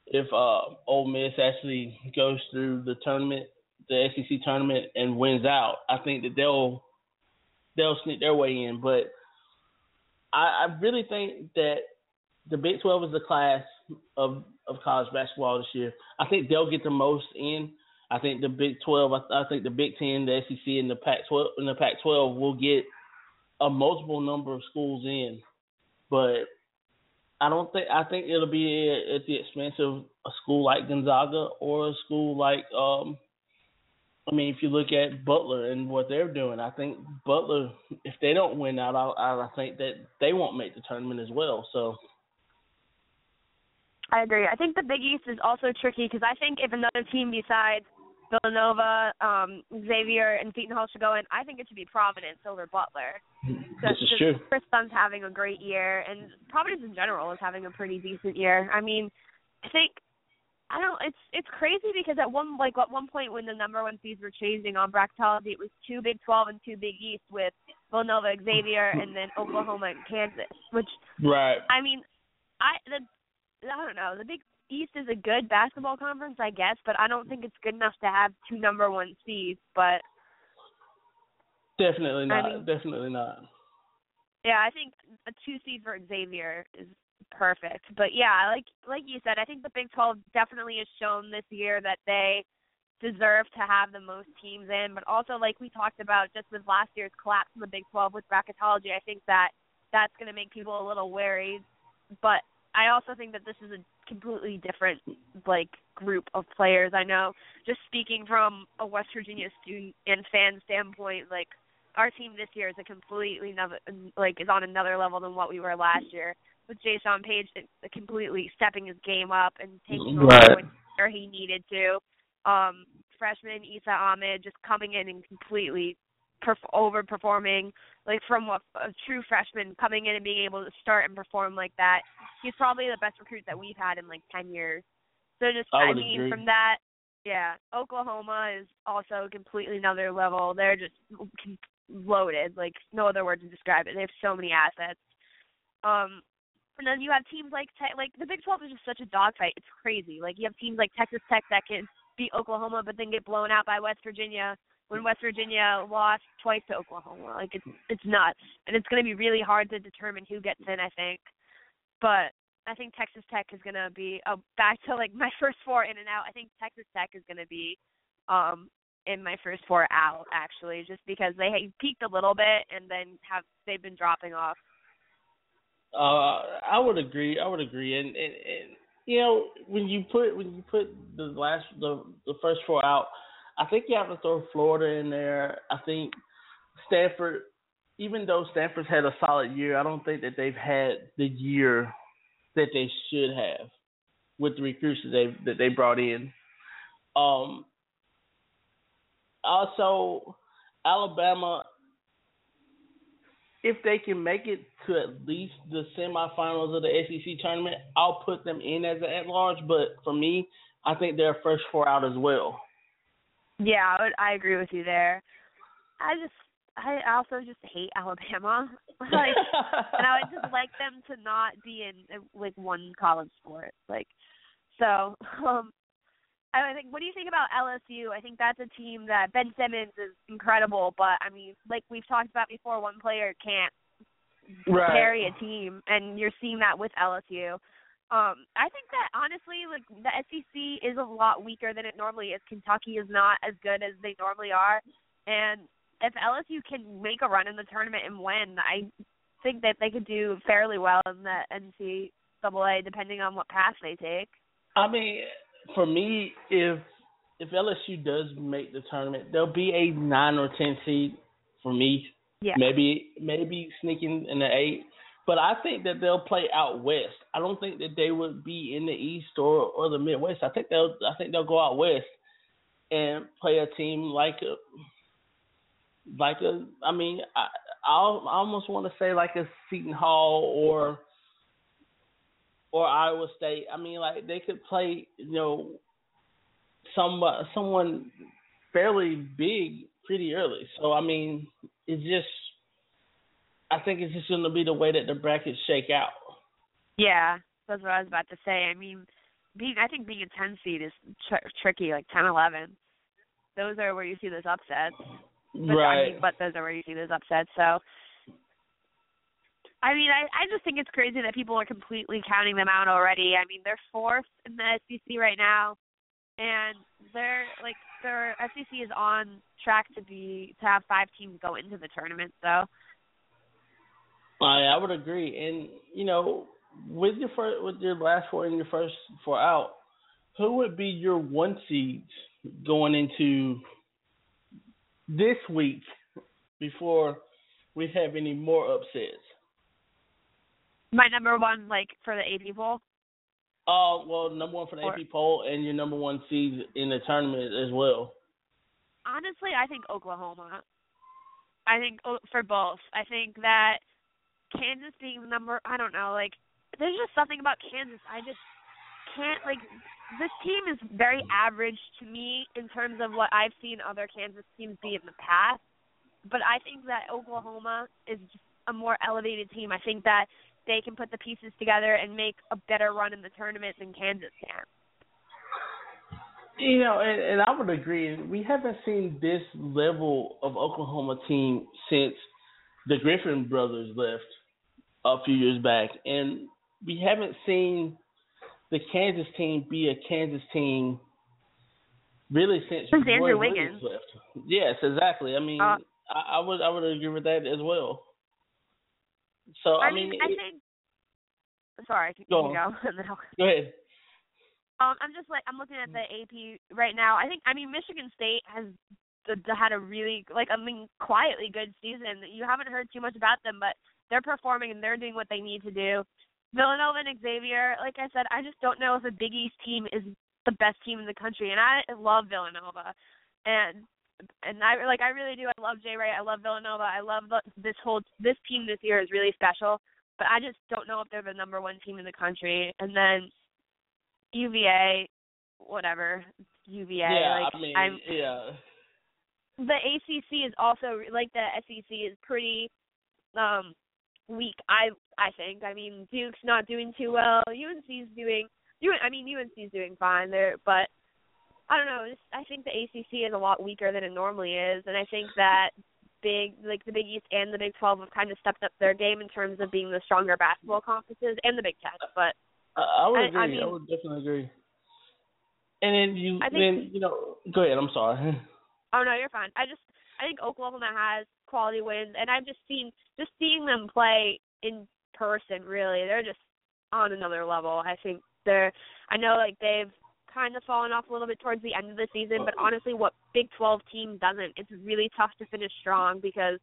if uh Ole Miss actually goes through the tournament, the SEC tournament, and wins out. I think that they'll they'll sneak their way in. But I, I really think that the Big Twelve is the class of of college basketball this year. I think they'll get the most in. I think the Big Twelve, I, I think the Big Ten, the SEC, and the Pac twelve and the Pac twelve will get a multiple number of schools in, but I don't think I think it'll be at the expense of a school like Gonzaga or a school like um I mean if you look at Butler and what they're doing, I think Butler if they don't win out I, I think that they won't make the tournament as well. So I agree. I think the Big East is also tricky because I think if another team besides Villanova, um, Xavier, and Seton Hall should go in. I think it should be Providence over Butler. This is true. Kris Dunn's having a great year, and Providence in general is having a pretty decent year. I mean, I think I don't. It's it's crazy because at one like at one point when the number one seeds were changing on bracketology, it was two Big Twelve and two Big East with Villanova, Xavier, and then Oklahoma and Kansas. Which right. I mean, I the I don't know the Big East is a good basketball conference, I guess, but I don't think it's good enough to have two number one seeds. But definitely not. I mean, definitely not. Yeah, I think a two seed for Xavier is perfect. But yeah, like like you said, I think the Big Twelve definitely has shown this year that they deserve to have the most teams in. But also, like we talked about just with last year's collapse in the Big Twelve with bracketology, I think that that's going to make people a little wary. But I also think that this is a completely different like group of players. I know just speaking from a West Virginia student and fan standpoint, like our team this year is a completely another like is on another level than what we were last year with Jaysean Paige completely stepping his game up and taking right. over where he needed to. Um, freshman Esa Ahmad just coming in and completely perf- overperforming, like from what a true freshman coming in and being able to start and perform like that. He's probably the best recruit that we've had in like ten years. So just I, I mean agree. from that, yeah, Oklahoma is also completely another level. They're just loaded, like no other word to describe it. They have so many assets. Um, and then you have teams like te- like the Big 12 is just such a dogfight. It's crazy. Like you have teams like Texas Tech that can beat Oklahoma, but then get blown out by West Virginia when West Virginia lost twice to Oklahoma. Like it's it's nuts, and it's going to be really hard to determine who gets in. I think, but I think Texas Tech is going to be uh, back to like my first four in and out. I think Texas Tech is going to be um in my first four out actually, just because they peaked a little bit and then have they've been dropping off. Uh, I would agree. I would agree, and, and and you know when you put when you put the last the the first four out, I think you have to throw Florida in there. I think Stanford, even though Stanford's had a solid year, I don't think that they've had the year that they should have with the recruits that they that they brought in. Um, also, Alabama, if they can make it to at least the semifinals of the SEC tournament, I'll put them in as an at-large. But for me, I think they're first four out as well. Yeah, I, would, I agree with you there. I just I also just hate Alabama. like, and I would just like them to not be in like one college sport. Like, so um, I think. What do you think about LSU? I think that's a team that Ben Simmons is incredible, but I mean, like we've talked about before, one player can't right. carry a team, and you're seeing that with LSU. Um, I think that honestly, like the SEC is a lot weaker than it normally is. Kentucky is not as good as they normally are, and if LSU can make a run in the tournament and win, I think that they could do fairly well in the NCAA, depending on what path they take. I mean, for me, if if LSU does make the tournament, there'll be a nine or ten seed for me. Yeah. Maybe maybe sneaking in the eight. But I think that they'll play out west. I don't think that they would be in the east or or the Midwest. I think they'll I think they'll go out west and play a team like a like a I mean I I almost want to say like a Seton Hall or or Iowa State. I mean like they could play you know some uh, someone fairly big pretty early. So I mean it's just I think it's just going to be the way that the brackets shake out. Yeah, that's what I was about to say. I mean, being I think being a 10 seed is tr- tricky, like 10, 11. Those are where you see those upsets. But, right. I mean, but those are where you see those upsets. So, I mean, I I just think it's crazy that people are completely counting them out already. I mean, they're fourth in the SEC right now, and they're like their SEC is on track to be to have five teams go into the tournament. So. I I would agree, and you know, with your first, with your last four and your first four out, who would be your one seeds going into this week before we have any more upsets? My number one, like for the AP poll. Uh, well, number one for the Or- AP poll, and your number one seed in the tournament as well. Honestly, I think Oklahoma. I think for both. I think that Kansas being the number, I don't know, like there's just something about Kansas. I just can't like this team is very average to me in terms of what I've seen other Kansas teams be in the past. But I think that Oklahoma is just a more elevated team. I think that they can put the pieces together and make a better run in the tournament than Kansas can. You know, and, and I would agree. We haven't seen this level of Oklahoma team since the Griffin brothers left a few years back, and we haven't seen the Kansas team be a Kansas team really since Roy Andrew Williams Wiggins. left. Yes, exactly. I mean, Uh, I, I would I would agree with that as well. So I, I mean, I think. Sorry, you Go can go. and then I'll- go ahead. Um, I'm just like I'm looking at the AP right now. I think I mean Michigan State has had a really like I mean quietly good season. You haven't heard too much about them, but they're performing and they're doing what they need to do. Villanova and Xavier, like I said, I just don't know if a Big East team is the best team in the country, and I love Villanova, and and I like I really do. I love Jay Wright. I love Villanova. I love the, this whole this team this year is really special, but I just don't know if they're the number one team in the country. And then UVA, whatever UVA. yeah, like I mean, I'm yeah. the ACC is also like the SEC is pretty um weak. I I think. I mean, Duke's not doing too well. UNC's doing. You I mean UNC's doing fine there, but I don't know. It's, I think the ACC is a lot weaker than it normally is, and I think that big like the Big East and the Big Twelve have kind of stepped up their game in terms of being the stronger basketball conferences, and the Big Ten. But I, I would I- agree. I mean, I, would definitely agree. And then you, I think- then you know, go ahead. I'm sorry. Oh no, you're fine. I just I think Oklahoma has quality wins, and I've just seen just seeing them play in person. Really, they're just on another level. I think they're. I know like they've kind of fallen off a little bit towards the end of the season, but honestly, what Big 12 team doesn't? It's really tough to finish strong because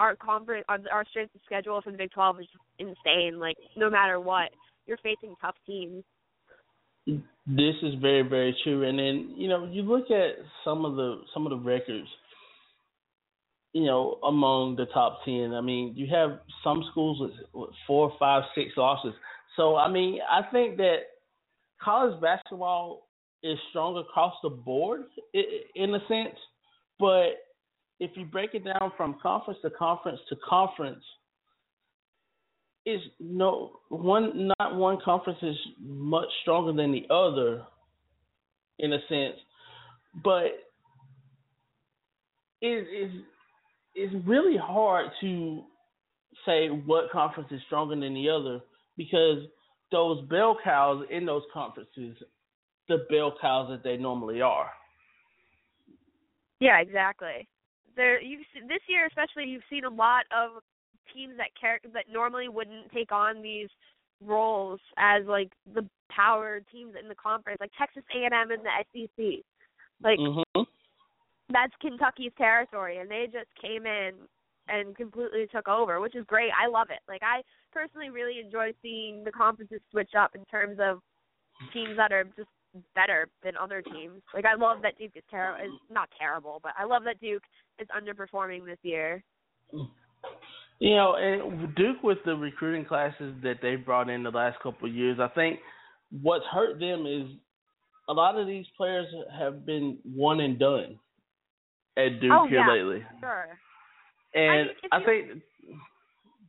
our conference, our, our strength of schedule from the Big 12 is insane. Like no matter what, you're facing tough teams. This is very very true, and then you know you look at some of the some of the records. You know, among the top ten, I mean, you have some schools with, with four, five, six losses. So, I mean, I think that college basketball is strong across the board in a sense, but if you break it down from conference to conference to conference, is no one not one conference is much stronger than the other in a sense, but it is it's really hard to say what conference is stronger than the other because those bell cows in those conferences, the bell cows that they normally are. Yeah, exactly. There, you this year especially, you've seen a lot of teams that care that normally wouldn't take on these roles as like the power teams in the conference, like Texas A&M and the SEC. Like mm-hmm. that's Kentucky's territory, and they just came in and completely took over, which is great. I love it. Like I personally really enjoy seeing the conferences switch up in terms of teams that are just better than other teams. Like I love that Duke is terrible is not terrible, but I love that Duke is underperforming this year. You know, and Duke with the recruiting classes that they've brought in the last couple of years, I think what's hurt them is a lot of these players have been one and done at Duke oh, here yeah, lately. Sure. And I, I you, think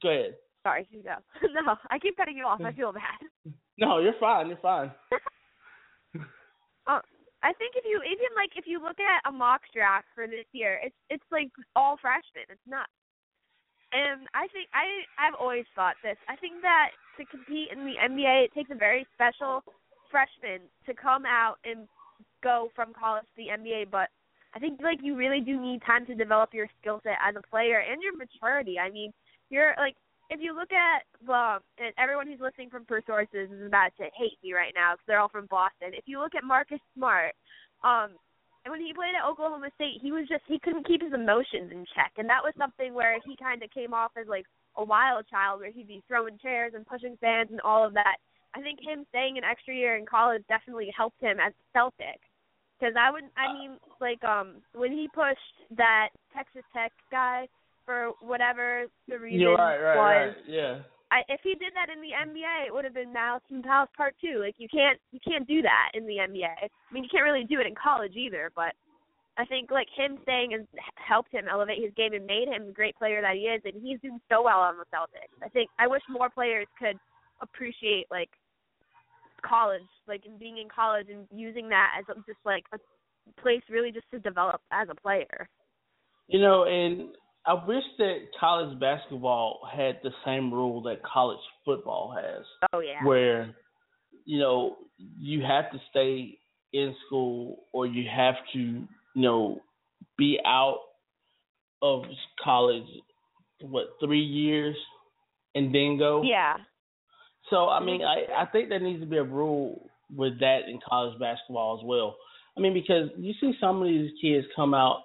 go ahead. Sorry, you go. no, I keep cutting you off. I feel bad. No, you're fine. You're fine. I think if you even like if you look at a mock draft for this year, it's it's like all freshmen. It's nuts. And I think I I've always thought this. I think that to compete in the NBA, it takes a very special freshman to come out and go from college to the NBA. But I think like you really do need time to develop your skill set as a player and your maturity. I mean, you're like if you look at well, and everyone who's listening from Per Sources is about to hate me right now because they're all from Boston. If you look at Marcus Smart, um, and when he played at Oklahoma State, he was just he couldn't keep his emotions in check, and that was something where he kind of came off as like a wild child, where he'd be throwing chairs and pushing fans and all of that. I think him staying an extra year in college definitely helped him as Celtic, because I would I mean like um when he pushed that Texas Tech guy for whatever the reason You're right, right, was. right. Yeah. I, if he did that in the NBA, it would have been Malice in Palace Part Two. Like you can't you can't do that in the NBA. I mean, you can't really do it in college either. But I think like him staying has helped him elevate his game and made him the great player that he is, and he's doing so well on the Celtics. I think I wish more players could appreciate like college, like and being in college and using that as a, just like a place really just to develop as a player. You know, and I wish that college basketball had the same rule that college football has. Oh yeah. Where, you know, you have to stay in school or you have to, you know, be out of college what, three years and then go? Yeah. So I mean I, I think there needs to be a rule with that in college basketball as well. I mean because you see some of these kids come out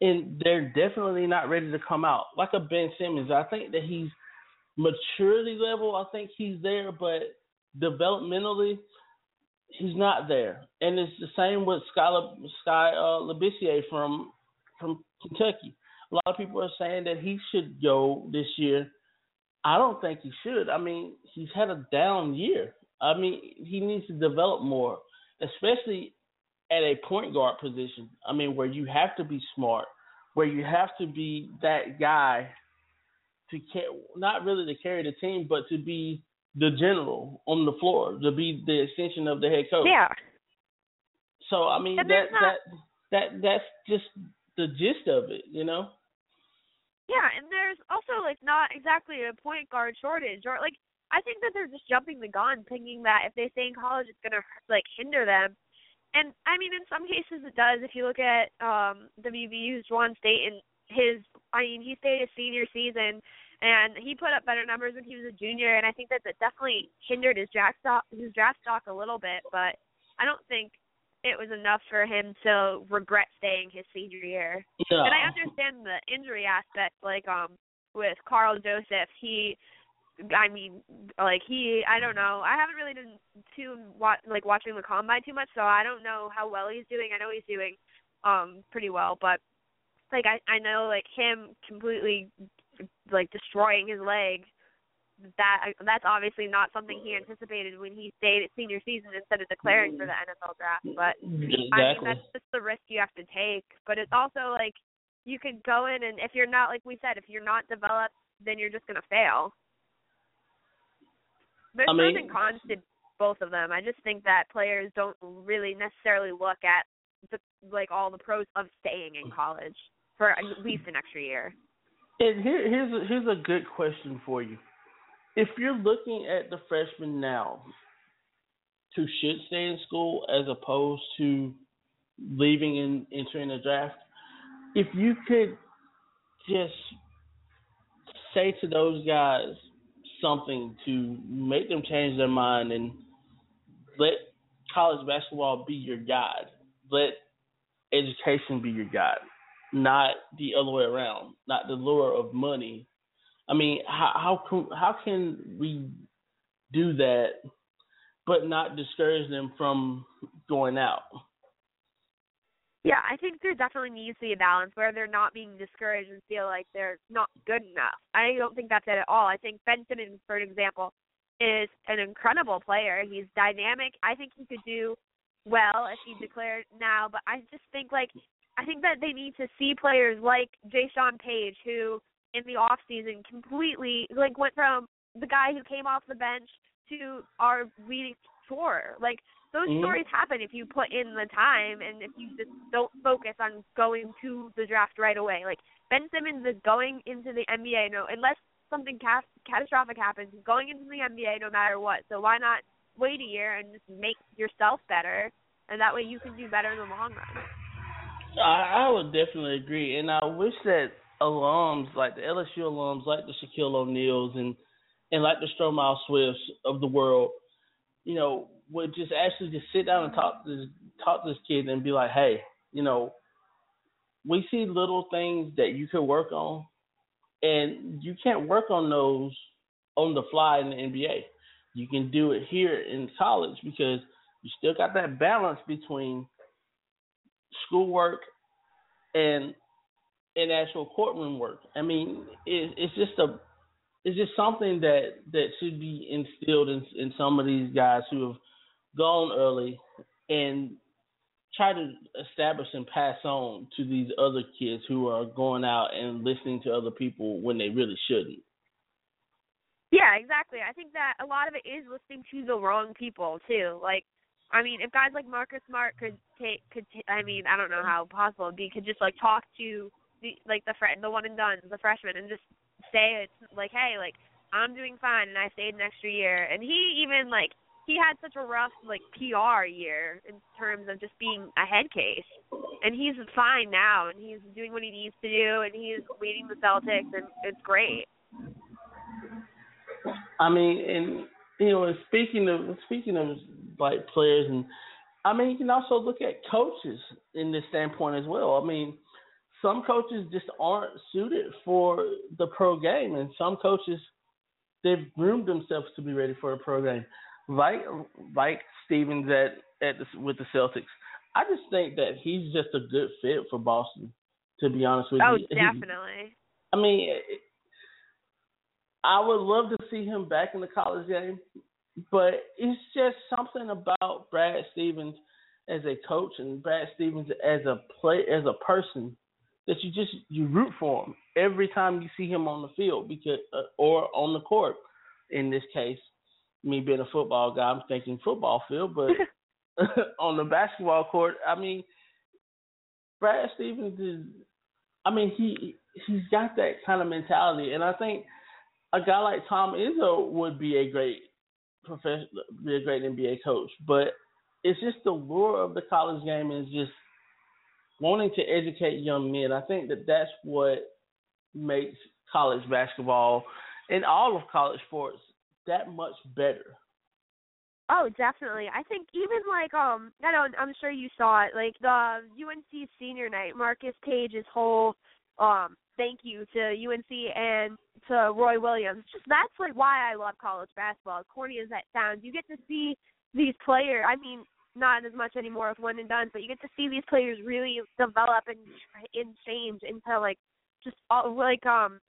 and they're definitely not ready to come out. Like a Ben Simmons, I think that he's maturity level. I think he's there, but developmentally, he's not there. And it's the same with Sky Skal uh, Labissiere from from Kentucky. A lot of people are saying that he should go this year. I don't think he should. I mean, he's had a down year. I mean, he needs to develop more, especially at a point guard position. I mean, where you have to be smart, where you have to be that guy to care, not really to carry the team, but to be the general on the floor, to be the extension of the head coach. Yeah. So I mean and that not, that that that's just the gist of it, you know. Yeah, and there's also like not exactly a point guard shortage, or like I think that they're just jumping the gun, thinking that if they stay in college, it's gonna like hinder them and I mean, in some cases it does. If you look at um WVU's Juwan Staten and his, I mean, he stayed his senior season and he put up better numbers when he was a junior, and I think that that definitely hindered his draft stock, his draft stock a little bit. But I don't think it was enough for him to regret staying his senior year. No. And I understand the injury aspect, like um with Karl Joseph, he I mean, like he, I don't know. I haven't really been too wa- like watching the combine too much, so I don't know how well he's doing. I know he's doing um pretty well, but like I I know like him completely like destroying his leg. That that's obviously not something he anticipated when he stayed at senior season instead of declaring for the NFL draft. But exactly. I mean that's just the risk you have to take. But it's also like you could go in and if you're not like we said, if you're not developed, then you're just gonna fail. There's I pros and cons to both of them. I just think that players don't really necessarily look at the like all the pros of staying in college for at least an extra year. And here, here's a, here's a good question for you. If you're looking at the freshmen now, who should stay in school as opposed to leaving and entering the draft, if you could just say to those guys something to make them change their mind and let college basketball be your guide, let education be your guide not the other way around, not the lure of money. I mean, how how how can we do that, but not discourage them from going out? Yeah, I think there definitely needs to be a balance where they're not being discouraged and feel like they're not good enough. I don't think that's it at all. I think Ben Simmons, for example, is an incredible player. He's dynamic. I think he could do well if he declared now, but I just think like I think that they need to see players like Jaysean Paige who in the off season completely like went from the guy who came off the bench to our leading scorer. Like those Mhm. stories happen if you put in the time and if you just don't focus on going to the draft right away. Like Ben Simmons is going into the NBA no unless something ca- catastrophic happens, he's going into the NBA no matter what. So why not wait a year and just make yourself better and that way you can do better in the long run. I, I would definitely agree, and I wish that alums like the LSU alums, like the Shaquille O'Neals and and like the Stromile Swifts of the world, you know, would just actually just sit down and talk to this, talk to this kid and be like, hey, you know, we see little things that you could work on, and you can't work on those on the fly in the NBA. You can do it here in college because you still got that balance between schoolwork and and actual courtroom work. I mean, it, it's just a it's just something that that should be instilled in in some of these guys who have gone early and try to establish and pass on to these other kids who are going out and listening to other people when they really shouldn't. Yeah, exactly. I think that a lot of it is listening to the wrong people too. Like, I mean, if guys like Marcus Smart could take, could t- I mean, I don't know how possible it'd be, could just like talk to the like the friend, the one and done, the freshman, and just say it's like, hey, like I'm doing fine, and I stayed an extra year. And he even like he had such a rough like PR year in terms of just being a head case, and he's fine now, and he's doing what he needs to do, and he's leading the Celtics, and it's great. I mean, and you know, and speaking of speaking of like players, and I mean, you can also look at coaches in this standpoint as well. I mean, some coaches just aren't suited for the pro game, and some coaches they've groomed themselves to be ready for a pro game, like like Stevens at at the, with the Celtics. I just think that he's just a good fit for Boston. To be honest with Oh, you, He- definitely. I mean, I would love to see him back in the college game, but it's just something about Brad Stevens as a coach and Brad Stevens as a play as a person that you just you root for him every time you see him on the field because uh, or on the court. In this case, me being a football guy, I'm thinking football field, but on the basketball court, I mean, Brad Stevens is. I mean, he he's got that kind of mentality, and I think a guy like Tom Izzo would be a great professional, be a great NBA coach. But it's just the lure of the college game is just wanting to educate young men. I think that that's what makes college basketball and all of college sports that much better. Oh, definitely. I think even like um I don't I'm sure you saw it, like the UNC senior night, Marcus Paige's whole um thank you to UNC and to Roy Williams. Just that's like why I love college basketball. As corny as that sounds, you get to see these players. I mean, not as much anymore with one and done, but you get to see these players really develop and and change into like just all, like um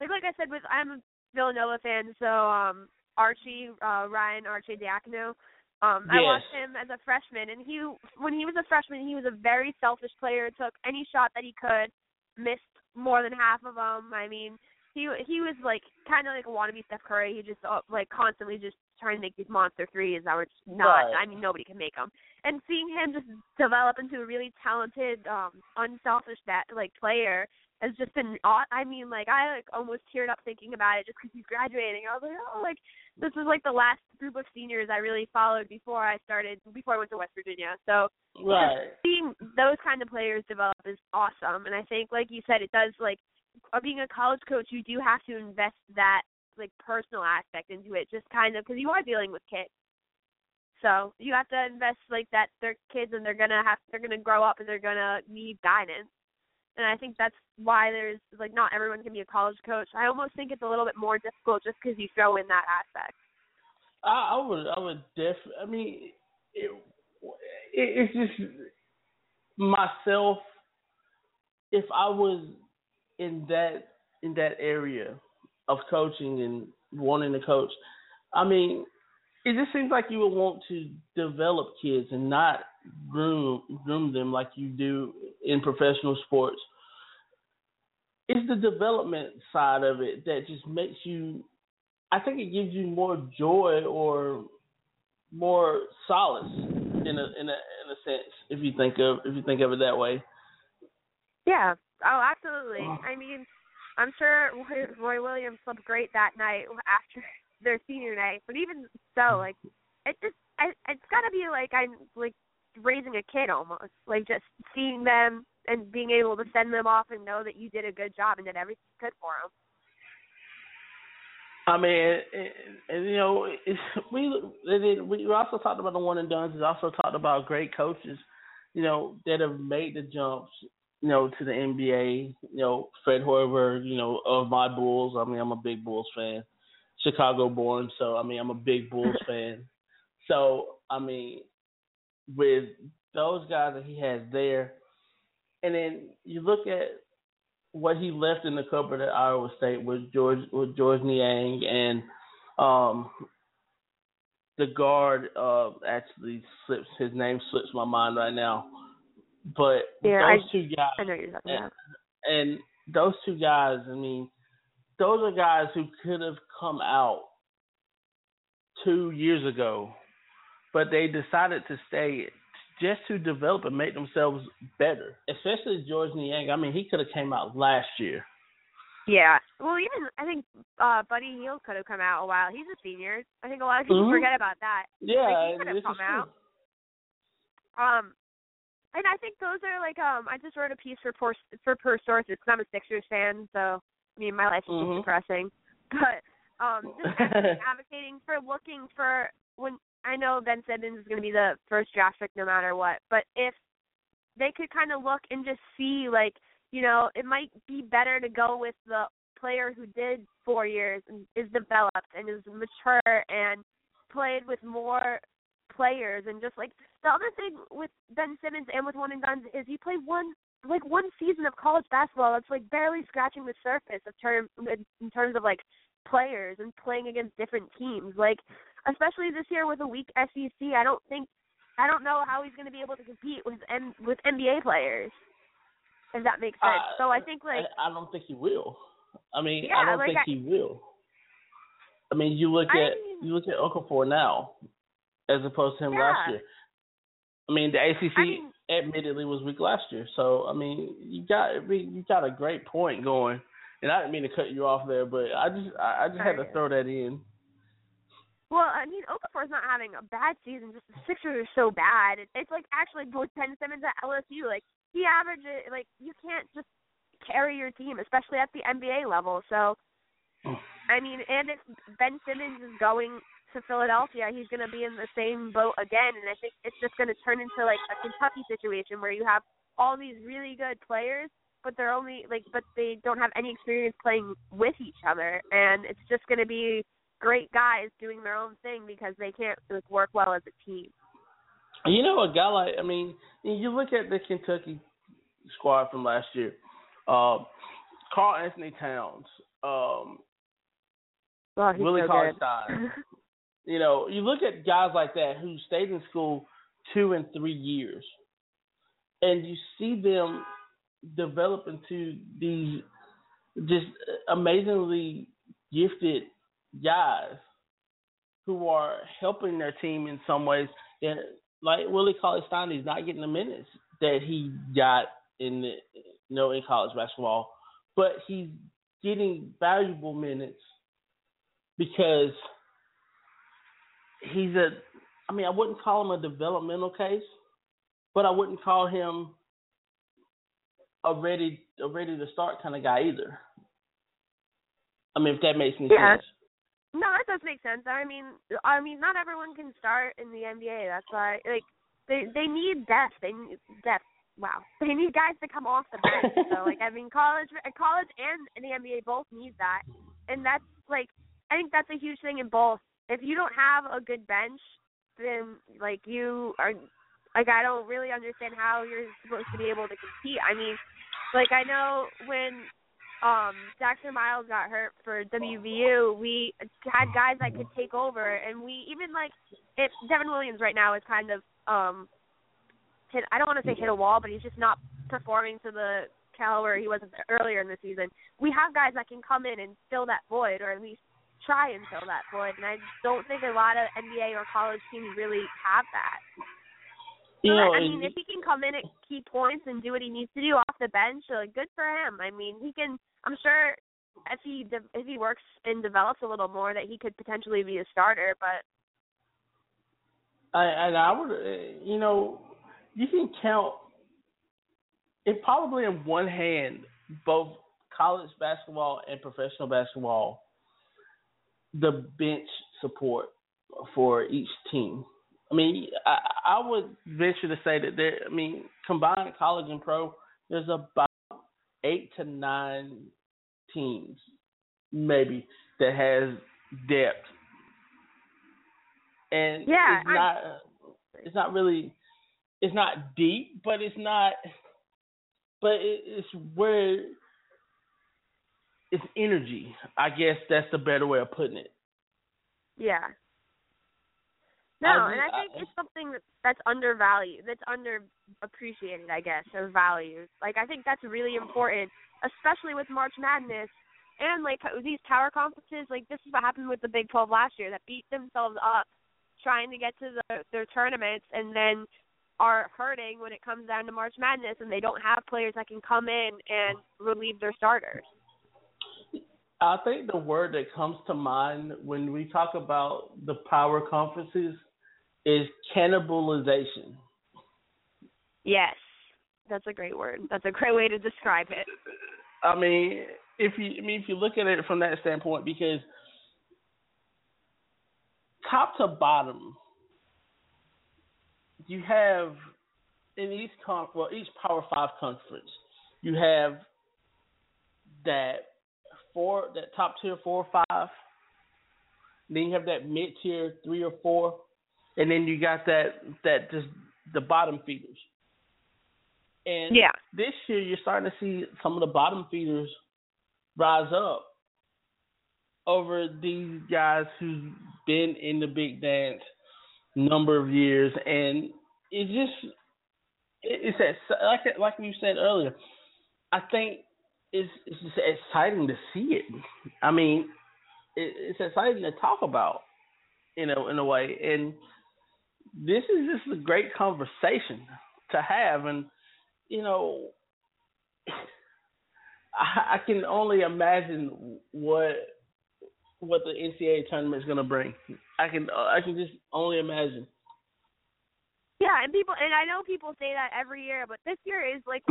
like like I said with I'm Villanova fan, so um Archie uh Ryan Arcidiacono. Um, yes. I watched him as a freshman, and he when he was a freshman, he was a very selfish player. Took any shot that he could, missed more than half of them. I mean, he he was like kind of like a wannabe Steph Curry. He just uh, like constantly just trying to make these monster threes that were just not. Right. I mean, nobody can make them. And seeing him just develop into a really talented, um, unselfish that like player has just been. I mean, like I like almost teared up thinking about it just because he's graduating. I was like, oh, like this is like the last group of seniors I really followed before I started before I went to West Virginia. So Right. seeing those kind of players develop is awesome and i think like you said it does like uh, being a college coach you do have to invest that like personal aspect into it just kind of because you are dealing with kids so you have to invest like that they're kids and they're gonna have they're gonna grow up and they're gonna need guidance and i think that's why there's like not everyone can be a college coach. I almost think it's a little bit more difficult just because you throw in that aspect. I, I would I would def I mean it, it it's just myself if I was in that in that area of coaching and wanting to coach, I mean, it just seems like you would want to develop kids and not groom groom them like you do in professional sports. It's the development side of it that just makes you I think it gives you more joy or more solace in a in a in a sense if you think of if you think of it that way. Yeah. Oh, absolutely. I mean, I'm sure Roy, Williams slept great that night after their senior night. But even so, mm. like, it just I, it's got to be like I'm like raising a kid almost, like just seeing them and being able to send them off and know that you did a good job and did everything you could for them. I mean, and, and you know, it's, we we also talked about the one and duns. We also talked about great coaches, you know, that have made the jumps, you know, to the NBA. You know, Fred Hoiberg, you know, of my Bulls. I mean, I'm a big Bulls fan, Chicago born, so I mean, I'm a big Bulls fan. So I mean, with those guys that he has there, and then you look at what he left in the cupboard at Iowa State with George with Georges Niang and um the guard uh actually slips his name slips my mind right now. But Yeah, those two guys I know you're talking and, about. and those two guys, I mean, those are guys who could have come out two years ago, but they decided to stay just to develop and make themselves better. Especially Georges Niang. I mean, he could have came out last year. Yeah. Well, even I think uh Buddy Hield could have come out a while. He's a senior. I think a lot of people Mhm. forget about that. Yeah, Like, he could have come true. out. Um, and I think those are like um. I just wrote a piece for per for Per Sources because I'm a Sixers fan, so I mean my life is just Mhm. depressing. But um, just advocating for looking for when I know Ben Simmons is going to be the first draft pick no matter what, but if they could kind of look and just see like you know it might be better to go with the player who did four years and is developed and is mature and played with more players and just like the other thing with Ben Simmons and with one and guns is he played one like one season of college basketball that's like barely scratching the surface of term in terms of like players and playing against different teams. Like especially this year with a weak SEC, I don't think I don't know how he's going to be able to compete with M- with NBA players. If that makes sense. Uh, so I think like I, I don't think he will. I mean, Yeah, I don't like think I- he will. I mean, you look I at mean- you look at Okafor now, as opposed to him last year. I mean, the ACC mean- admittedly was weak last year, so I mean, you got I mean, you got a great point going. And I didn't mean to cut you off there, but I just I, I just had to throw that in. Well, I mean, Okafor's not having a bad season. Just the Sixers are so bad. It, it's like actually with Ben Simmons at LSU, like he averages like you can't just carry your team, especially at the NBA level. So, I mean, and if Ben Simmons is going to Philadelphia, he's going to be in the same boat again. And I think it's just going to turn into like a Kentucky situation where you have all these really good players, but they're only like, but they don't have any experience playing with each other, and it's just going to be great guys doing their own thing because they can't like work well as a team. You know, a guy like I mean, you look at the Kentucky squad from last year. Um, Karl-Anthony Towns, um, well, Willie so Cauley Stein. you know, you look at guys like that who stayed in school two and three years, and you see them develop into these just amazingly gifted guys who are helping their team in some ways. And like Willie Cauley Stein, he's not getting the minutes that he got in the you know in college basketball, but he's getting valuable minutes because he's a I mean, I wouldn't call him a developmental case, but I wouldn't call him a ready a ready to start kind of guy either. I mean, if that makes any Yeah. sense. No, that does make sense. I mean, I mean, not everyone can start in the NBA. That's why, like, they they need depth. They need depth. Wow, they need guys to come off the bench. so, like, I mean, college, college, and the NBA both need that, and that's like, I think that's a huge thing in both. If you don't have a good bench, then like you are, like, I don't really understand how you're supposed to be able to compete. I mean, like, I know when um Jackson Miles got hurt for WVU, we had guys that could take over, and we even like if Devin Williams right now is kind of um hit. I don't want to say hit a wall, but he's just not performing to the caliber he was earlier in the season. We have guys that can come in and fill that void, or at least try and fill that void, and I don't think a lot of NBA or college teams really have that. You So, know, I mean, if he can come in at key points and do what he needs to do off the bench, like good for him. I mean, he can. I'm sure if he de- if he works and develops a little more, that he could potentially be a starter. But I, and I would, uh, you know, you can count it probably in one hand both college basketball and professional basketball, the bench support for each team. I mean, I, I would venture to say that there. I mean, combined college and pro, there's about eight to nine teams, maybe that has depth and Yeah, it's I- not it's not really it's not deep, but it's not but it, it's where it's energy. I guess that's the better way of putting it. yeah. No, I and I think I- it's something that's undervalued, that's underappreciated, I guess, or valued. Like I think that's really important, especially with March Madness and like these power conferences. Like this is what happened with the Big 12 last year, that beat themselves up trying to get to the, their tournaments, and then are hurting when it comes down to March Madness, and they don't have players that can come in and relieve their starters. I think the word that comes to mind when we talk about the power conferences is cannibalization. Yes, that's a great word. That's a great way to describe it. I mean, if you I mean if you look at it from that standpoint, because top to bottom, you have in each con well each Power Five conference, you have that four that top tier four or five. Then you have that mid tier three or four, and then you got that that just the bottom feeders. And Yeah. this year you're starting to see some of the bottom feeders rise up over these guys who've been in the big dance number of years and it just it- it's that like like you said earlier i think it's it's just exciting to see it i mean it, it's exciting to talk about you know in a way and this is just a great conversation to have and you know I, I can only imagine what what the NCAA tournament is going to bring. I can I can just only imagine. Yeah, and people and I know people say that every year, but this year is like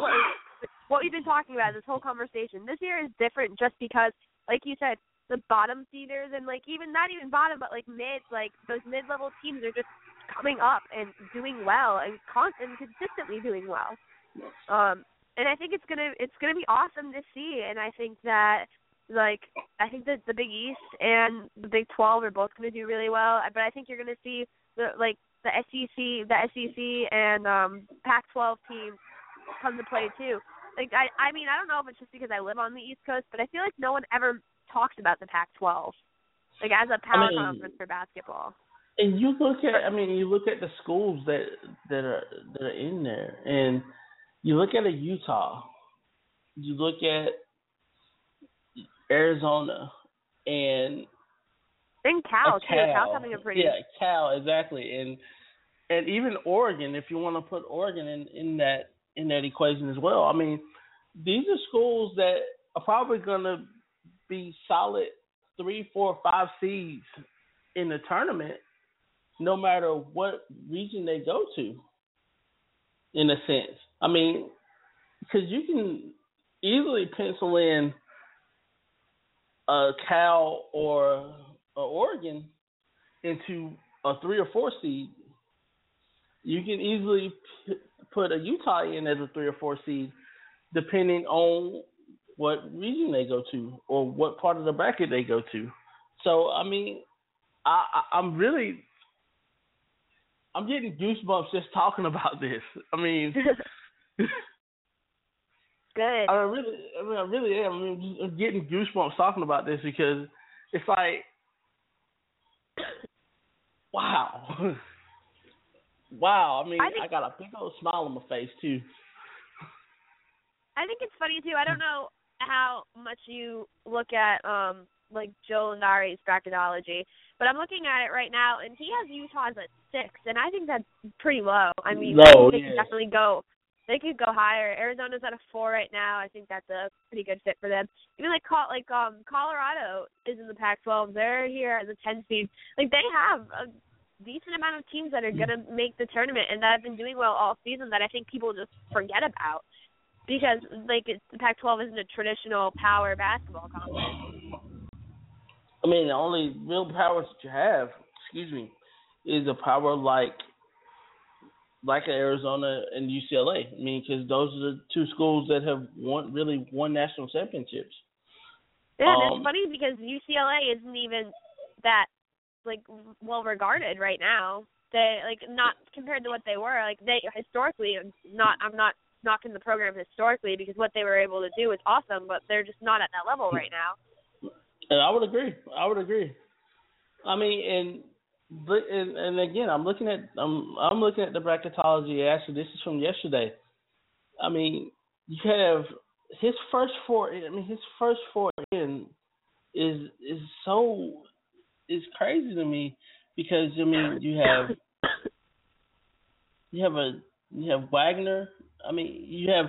what we've been talking about this whole conversation. This year is different just because, like you said, the bottom feeders and like even not even bottom, but like mid, like those mid level teams are just coming up and doing well and con- and consistently doing well. Um, and I think it's gonna it's gonna be awesome to see. And I think that like I think that the Big East and the Big Twelve are both gonna do really well. But I think you're gonna see the like the SEC, the SEC and um Pac-12 teams come to play too. Like I I mean I don't know if it's just because I live on the East Coast, but I feel like no one ever talks about the Pac-12 like as a power I mean, conference for basketball. And you look at I mean you look at the schools that that are that are in there and you look at a Utah, you look at Arizona and and Cal, Cal too. Cal having a pretty yeah Cal exactly and and even Oregon if you want to put Oregon in in that in that equation as well. I mean these are schools that are probably going to be solid three, four, five seeds in the tournament, no matter what region they go to. In a sense, I mean, because you can easily pencil in a Cal or a Oregon into a three or four seed. You can easily put a Utah in as a three or four seed, depending on what region they go to or what part of the bracket they go to. So I mean, I, I I'm really I'm getting goosebumps just talking about this. I mean, good. I really, I mean, I really am. I mean, I'm getting goosebumps talking about this because it's like, wow, wow. I mean, I, think, I got a big old smile on my face too. I think it's funny too. I don't know how much you look at um like Joe Lunardi's bracketology, but I'm looking at it right now, and he has Utah's at six, and I think that's pretty low. I mean, low, they could definitely go. They could go higher. Arizona's at a four right now. I think that's a pretty good fit for them. Even like like um Colorado is in the Pac-12. They're here as a 10 seed. Like they have a decent amount of teams that are gonna make the tournament and that have been doing well all season that I think people just forget about because like the Pac-12 isn't a traditional power basketball conference. I mean, the only real powers that you have, excuse me, is a power like like Arizona and UCLA. I mean, because those are the two schools that have won really won national championships. Yeah, um, it's funny because UCLA isn't even that like well regarded right now. They like not compared to what they were. Like they historically not. I'm not knocking the program historically because what they were able to do was awesome, but they're just not at that level right now. And I would agree. I would agree. I mean, and and, and again, I'm looking at I'm I'm looking at the bracketology. Actually, this is from yesterday. I mean, you have his first four. I mean, his first four in is is so is crazy to me because I mean you have you have a you have Wagner, I mean, you have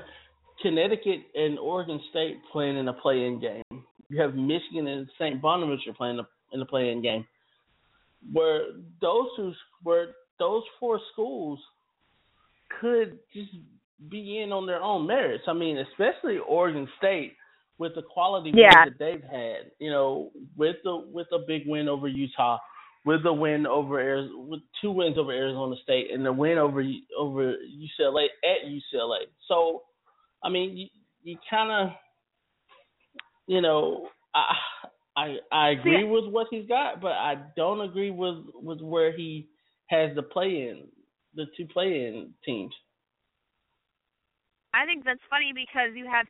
Connecticut and Oregon State playing in a play-in game. You have Michigan and St. Bonaventure playing in a play-in game. Where those two, where those four schools could just be in on their own merits. I mean, especially Oregon State with the quality yeah. that they've had. You know, with the with a big win over Utah with the win over Arizona, with two wins over Arizona State and the win over over UCLA at UCLA. So, I mean, you, you kind of, you know, I I I agree with what he's got, but I don't agree with with where he has the play in the two play in teams. I think that's funny because you have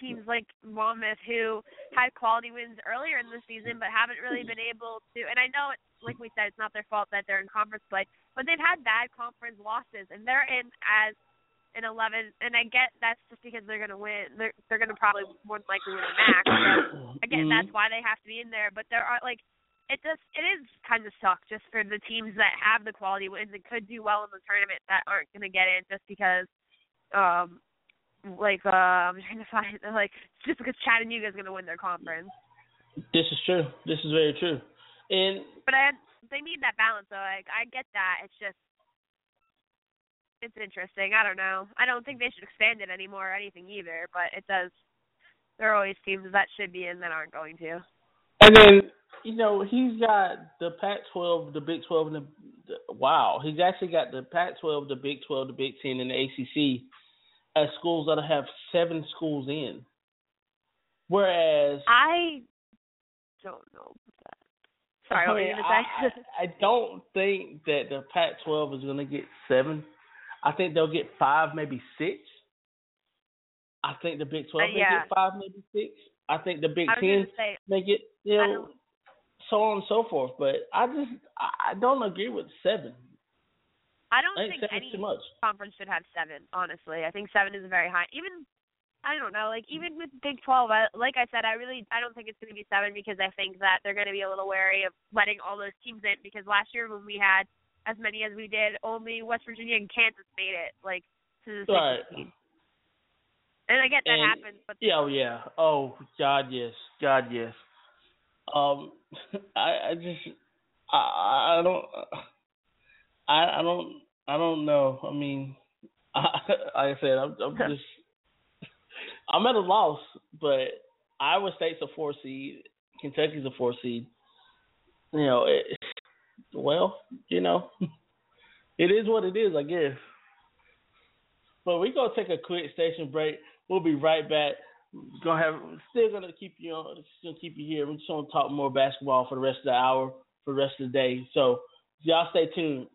teams like Monmouth who had quality wins earlier in the season but haven't really been able to and I know it's like we said it's not their fault that they're in conference play but they've had bad conference losses and they're in as an 11 and I get that's just because they're going to win they're they're going to probably more than likely win a MAAC but again mm-hmm. that's why they have to be in there but there are like it does it is kind of suck just for the teams that have the quality wins and could do well in the tournament that aren't going to get in just because um like uh, I'm trying to find like just because Chattanooga is going to win their conference. This is true. This is very true. And but I they need that balance though. Like I get that. It's just it's interesting. I don't know. I don't think they should expand it anymore or anything either. But it does. There are always teams that should be in that aren't going to. And then you know he's got the Pac-12, the Big 12, and the, the wow. He's actually got the Pac-12, the Big 12, the Big 10, and the ACC as schools that have seven schools in. Whereas I don't know that. Sorry, I, mean, you? I, I don't think that the Pac-12 is going to get seven. I think they'll get five, maybe six. I think the Big 12 Uh, may yeah. get five, maybe six. I think the Big Ten say may get, you know, so on and so forth. But I just, I I don't agree with seven. I don't I think think any conference should have seven. Honestly, I think seven is very high. Even I don't know, like even with Big Twelve, I, like I said, I really I don't think it's going to be seven because I think that they're going to be a little wary of letting all those teams in because last year when we had as many as we did, only West Virginia and Kansas made it like to the Right. seed. And I get that And- happens, but Yeah, oh yeah. Oh God, yes. God, yes. Um, I, I just, I, I don't, I, I don't, I don't know. I mean, I, like I said, I'm, I'm just, I'm at a loss. But Iowa State's a four seed. Kentucky's a four seed. You know, it, well, you know, it is what it is, I guess. But we're gonna take a quick station break. We'll be right back. Gonna have still gonna keep you on still keep you here. We're just gonna talk more basketball for the rest of the hour, for the rest of the day. So y'all stay tuned.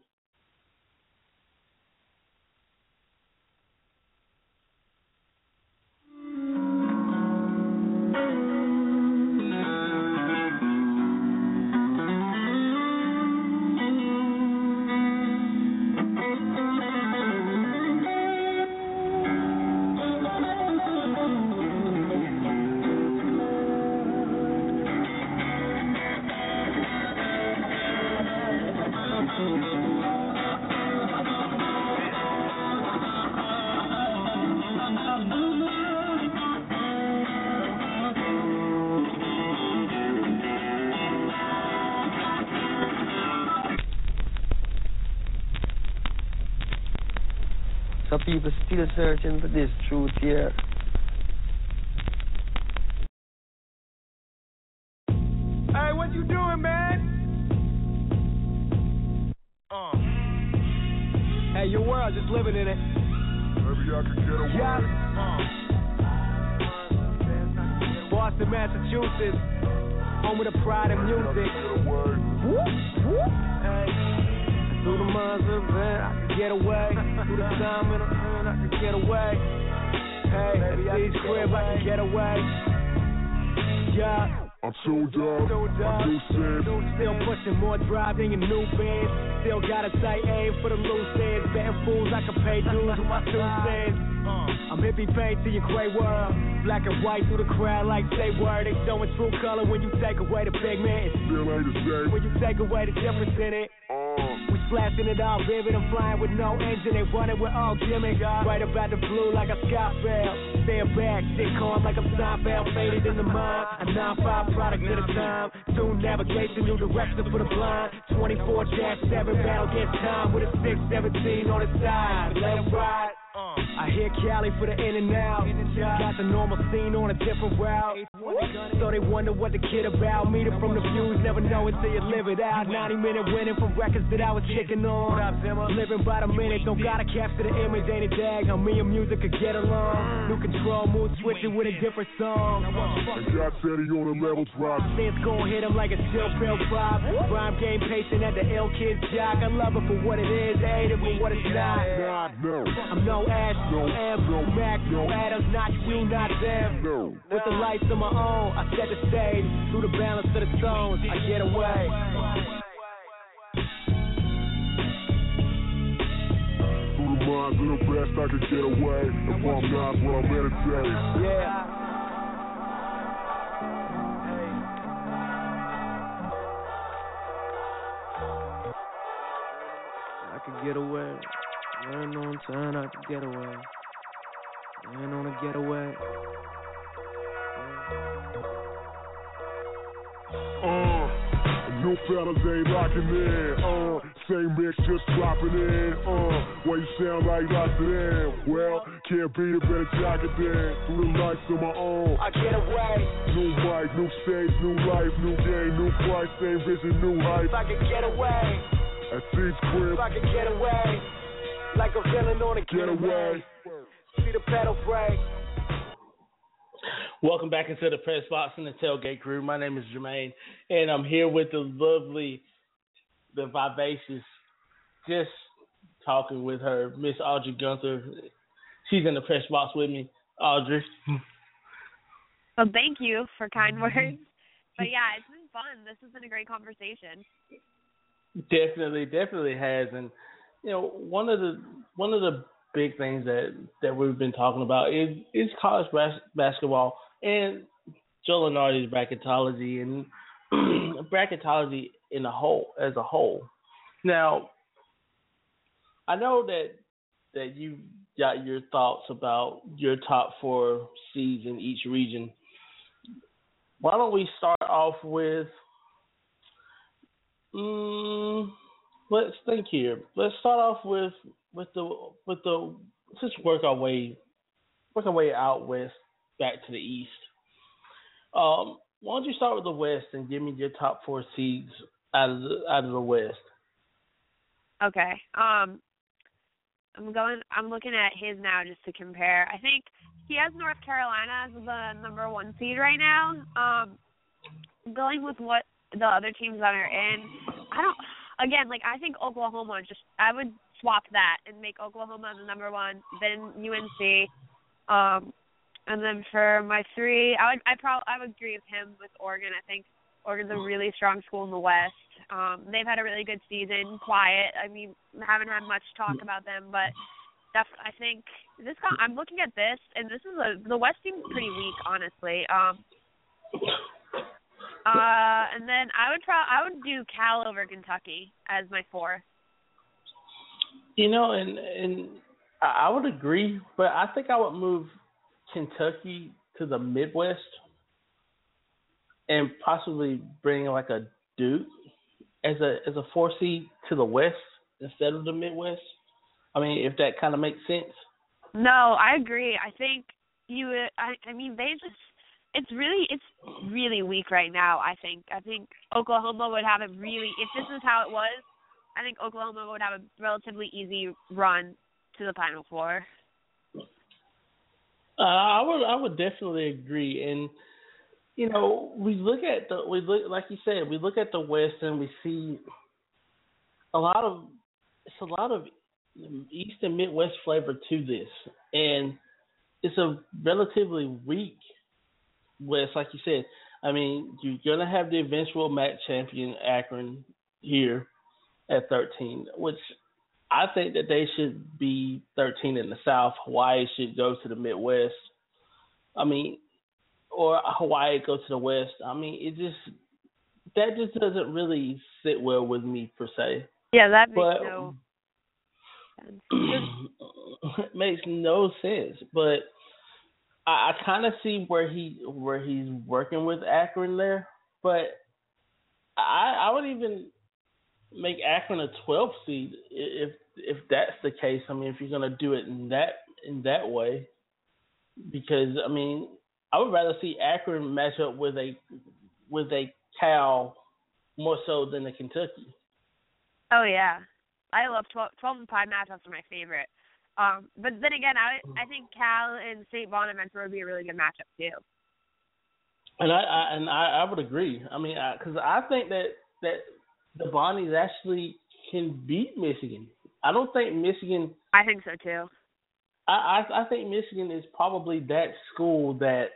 Searching for this truth here. To your gray world. Black and white through the crowd like say word. They showing true color when you take away the pigment. Still ain't the same. When you take away the difference in it. Uh, We splashing it all vivid and flying with no engine. They running with all gimmick. Right about the blue like a sky fail. Stand back, shit calm like a Seinfeld. Faded in the mind. A 9-5 product at a time. Tune navigation, new direction for the blind. 24-7 battle against time with a 617 on the side. Let ride. I hear Cali for the in and out. Got the normal scene on a different route. So they wonder what the kid about. Meet it from the views, never know until you live it out. 90 minute winning from records that I was kicking on. Living by the minute, don't gotta capture the image, ain't it dag? How me and music could get along. New control, mood switching with a different song. and God said he on a level drop. Sense gon' hit him like a chill pill pop. Rhyme game patient at the ill kid's jock. I love it for what it is, hate it for what it's not. No, I'm no Ash, no M, no Mac, Adams, not you, not them. no. With the lights of my own, I set the stage. Through the balance of the tones, I get away. Through the minds of the best I could get away. If I'm not what I'm meditating. Yeah. I could get away. Learn on time, I could get away. Learn on a getaway. Uh, new fellas ain't locking in. Uh, same mix just dropping in. Uh, why you sound like lots of them? Well, can't beat it, better jock it then. Through the lights of my own. I get away. New mic, new stage, new life, new game, new price, same vision, new hype. If I could get away. At Steve's crib, If I could get away. Like a villain on a get away. See the pedal break. Welcome back into the press box and the tailgate crew. My name is Jermaine, and I'm here with the lovely, the vivacious, just talking with her, Miss Audrey Gunther. She's in the press box with me. Audrey. Well, thank you for kind mm-hmm. words. But yeah, it's been fun. This has been a great conversation. Definitely, definitely has, and you know, one of the one of the big things that that we've been talking about is is college bas- basketball and Joe Lunardi's bracketology and bracketology in a whole as a whole. Now, I know that that you got your thoughts about your top four seeds in each region. Why don't we start off with? Mm, let's think here. Let's start off with with the with the let's just work our way work our way out west back to the east. Um, why don't you start with the west and give me your top four seeds out of the out of the west? Okay. Um, I'm going. I'm looking at his now just to compare. I think he has North Carolina as the number one seed right now. Um, going with what the other teams that are in, I don't. Again, like I think Oklahoma. Just I would swap that and make Oklahoma the number one, then UNC. Um, and then for my three, I would I probably I would agree with him with Oregon. I think Oregon's a really strong school in the West. Um, they've had a really good season, quiet. I mean, haven't had much talk about them, but def- I think this. I'm looking at this, and this is a the West seems pretty weak, honestly. Um, uh, and then I would try. I would do Cal over Kentucky as my four. You know, and and I would agree, but I think I would move Kentucky to the Midwest and possibly bring like a Duke as a as a four seed to the West instead of the Midwest. I mean, if that kind of makes sense. No, I agree. I think you. I I mean, they just. It's really it's really weak right now. I think. I think Oklahoma would have a really. If this is how it was, I think Oklahoma would have a relatively easy run to the Final Four. Uh, I would I would definitely agree, and you know we look at the we look like you said we look at the West and we see a lot of it's a lot of East and Midwest flavor to this, and it's a relatively weak West, like you said. I mean, you're gonna have the eventual MAC champion Akron here at 13, which I think that they should be 13 in the South. Hawaii should go to the Midwest. I mean, or Hawaii go to the West. I mean, it just that just doesn't really sit well with me per se. Yeah, that makes but, no sense. it makes no sense. But I, I kind of see where he where he's working with Akron there. But I I would even make Akron a 12 seed if if that's the case. I mean, if you're gonna do it in that in that way, because I mean, I would rather see Akron match up with a with a Cal more so than a Kentucky. Oh yeah, I love 12, 12 and five matchups are my favorite. Um, but then again, I I think Cal and St. Bonaventure would be a really good matchup too. And I, I and I, I would agree. I mean, because I, I think that that the Bonnies actually can beat Michigan. I don't think Michigan. I think so too. I, I I think Michigan is probably that school that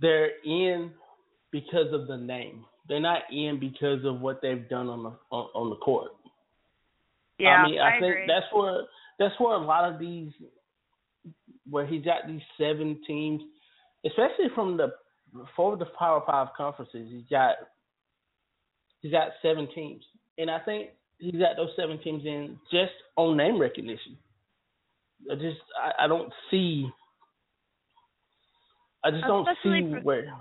they're in because of the name. They're not in because of what they've done on the on, on the court. Yeah, I mean, I, I think agree. that's where that's where a lot of these where he's got these seven teams, especially from the four of the Power Five conferences. He's got he's got seven teams, and I think he's got those seven teams in just on name recognition. I just I, I don't see. I just don't see for- where.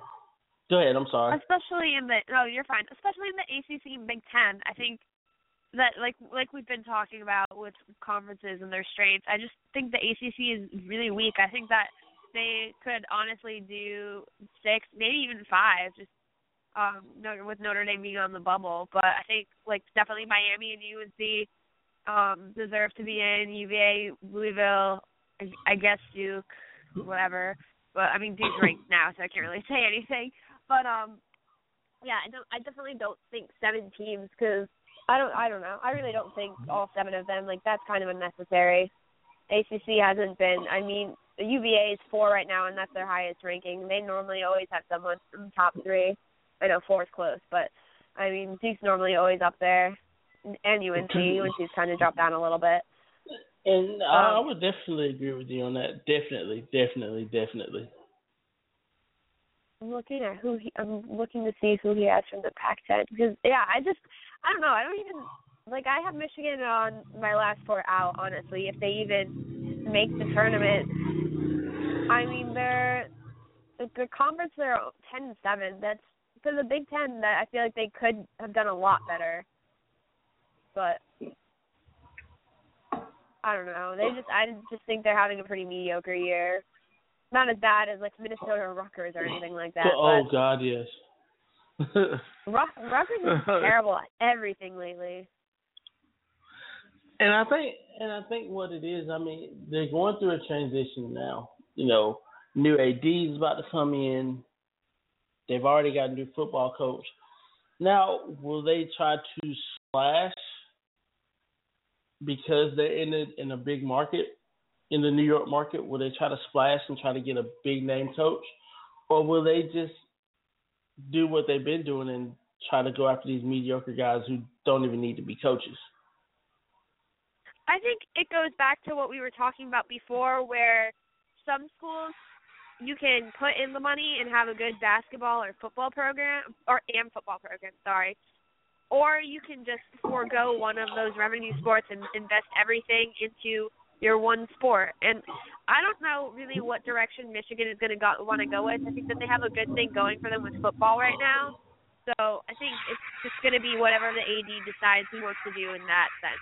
Go ahead. I'm sorry. Especially in the no, you're fine. Especially in the ACC and Big Ten, I think that like like we've been talking about with conferences and their strengths. I just think the ACC is really weak. I think that they could honestly do six, maybe even five, just um with Notre Dame being on the bubble. But I think like definitely Miami and UNC um deserve to be in. UVA, Louisville, I guess Duke, whatever. But I mean Duke's ranked now, so I can't really say anything. But um, yeah, I don't. I definitely don't think seven teams because I don't. I don't know. I really don't think all seven of them. Like that's kind of unnecessary. ACC hasn't been. I mean, the UVA is four right now, and that's their highest ranking. They normally always have someone from top three. I know four is close, but I mean Duke's normally always up there, and UNC. UNC's kind of dropped down a little bit. And I, I um, would definitely agree with you on that. Definitely, definitely, definitely. I'm looking at who he. I'm looking to see who he has from the Pac-10 because yeah, I just I don't know. I don't even like. I have Michigan on my last four out. Honestly, if they even make the tournament, I mean they're the, conference they're ten and seven. That's for the Big Ten. That I feel like they could have done a lot better, but I don't know. They just I just think they're having a pretty mediocre year. Not as bad as like Minnesota or Rutgers or anything like that. oh, oh but God, yes. Rutgers is terrible at everything lately. And I think, and I think what it is, I mean, they're going through a transition now. You know, new AD is about to come in. They've already got a new football coach. Now, will they try to slash because they're in a in a big market, in the New York market? Will they try to splash and try to get a big name coach, or will they just do what they've been doing and try to go after these mediocre guys who don't even need to be coaches? I think it goes back to what we were talking about before, where some schools you can put in the money and have a good basketball or football program, or and football program, sorry, or you can just forego one of those revenue sports and invest everything into your one sport. And I don't know really what direction Michigan is going to want to go with. I think that they have a good thing going for them with football right now. So I think it's just going to be whatever the AD decides he wants to do in that sense.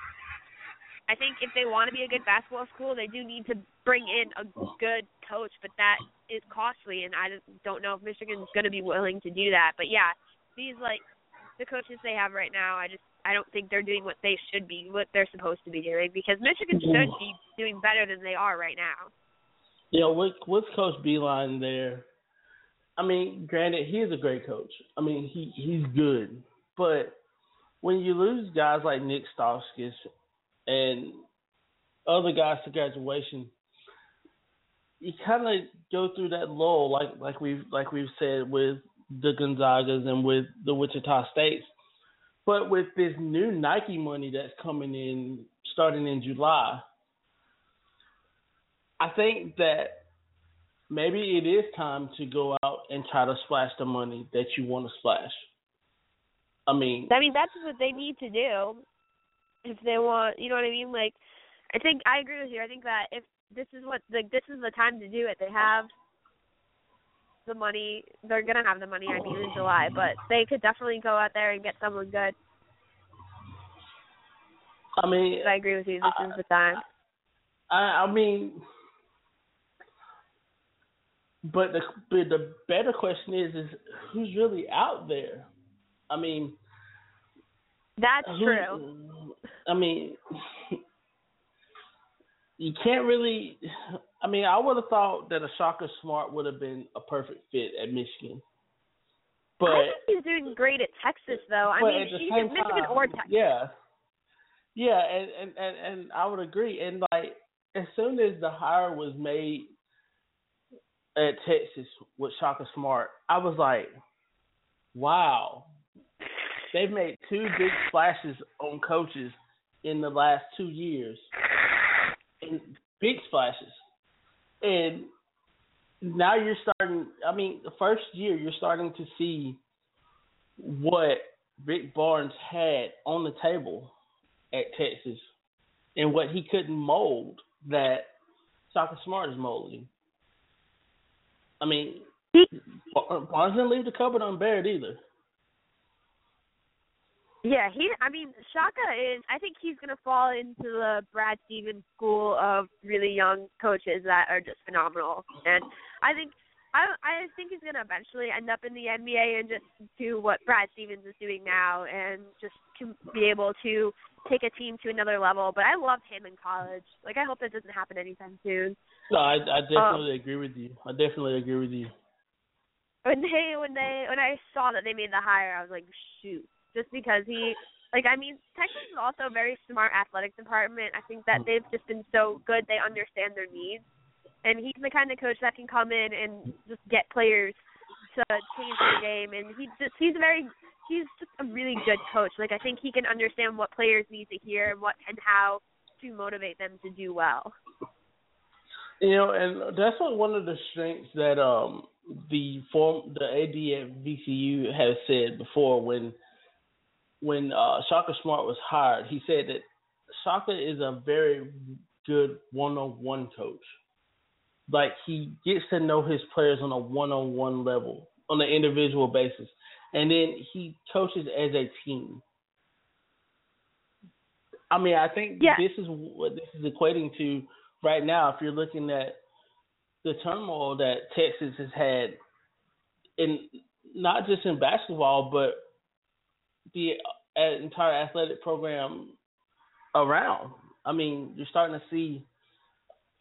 I think if they want to be a good basketball school, they do need to bring in a good coach, but that is costly, and I don't know if Michigan's going to be willing to do that. But yeah, these like the coaches they have right now, I just I don't think they're doing what they should be, what they're supposed to be doing, because Michigan should be doing better than they are right now. Know, with with Coach Beilein there, I mean, granted, he is a great coach. I mean, he he's good, but when you lose guys like Nick Stauskas and other guys to graduation, you kind of go through that lull, like like we've like we've said with the Gonzagas and with the Wichita States. But with this new Nike money that's coming in starting in July, I think that maybe it is time to go out and try to splash the money that you want to splash. I mean, I mean that's what they need to do if they want. You know what I mean? Like, I think I agree with you. I think that if this is what like this is the time to do it, they have the money. They're gonna have the money. I mean, in July, but they could definitely go out there and get someone good. I mean, I agree with you. This I, is the time. I, I mean, but the but the better question is is who's really out there? I mean, that's who, true. I mean, you can't really. I mean, I would have thought that a Shaka Smart would have been a perfect fit at Michigan. But I think he's doing great at Texas, though. I mean, at he's same at Michigan time, or Texas. Yeah, yeah, and, and and and I would agree. And like, as soon as the hire was made at Texas with Shaka Smart, I was like, wow, they've made two big splashes on coaches in the last two years, and big splashes. And now you're starting. I mean, the first year you're starting to see what Rick Barnes had on the table at Texas, and what he couldn't mold that Shaka Smart is molding. I mean, Barnes didn't leave the cupboard unbared either. Yeah, he. I mean, Shaka is. I think he's going to fall into the Brad Stevens school of really young coaches that are just phenomenal. And I think I I think he's gonna eventually end up in the NBA and just do what Brad Stevens is doing now, and just to be able to take a team to another level. But I loved him in college. Like I hope that doesn't happen anytime soon. No, I, I definitely um, agree with you. I definitely agree with you. When they when they when I saw that they made the hire, I was like, shoot, just because he like I mean Texas is also a very smart athletic department. I think that mm. they've just been so good they understand their needs and he's the kind of coach that can come in and just get players to change their game. And he just he's a very he's just a really good coach. Like I think he can understand what players need to hear and what and how to motivate them to do well. You know, and that's what one of the strengths that um the form the AD at VCU has said before when when uh Shaka Smart was hired, he said that Shaka is a very good one on one coach like he gets to know his players on a one-on-one level, on an individual basis, and then he coaches as a team. I mean, I think yeah. this is what this is equating to right now. If you're looking at the turmoil that Texas has had in not just in basketball, but the uh, entire athletic program around. I mean, you're starting to see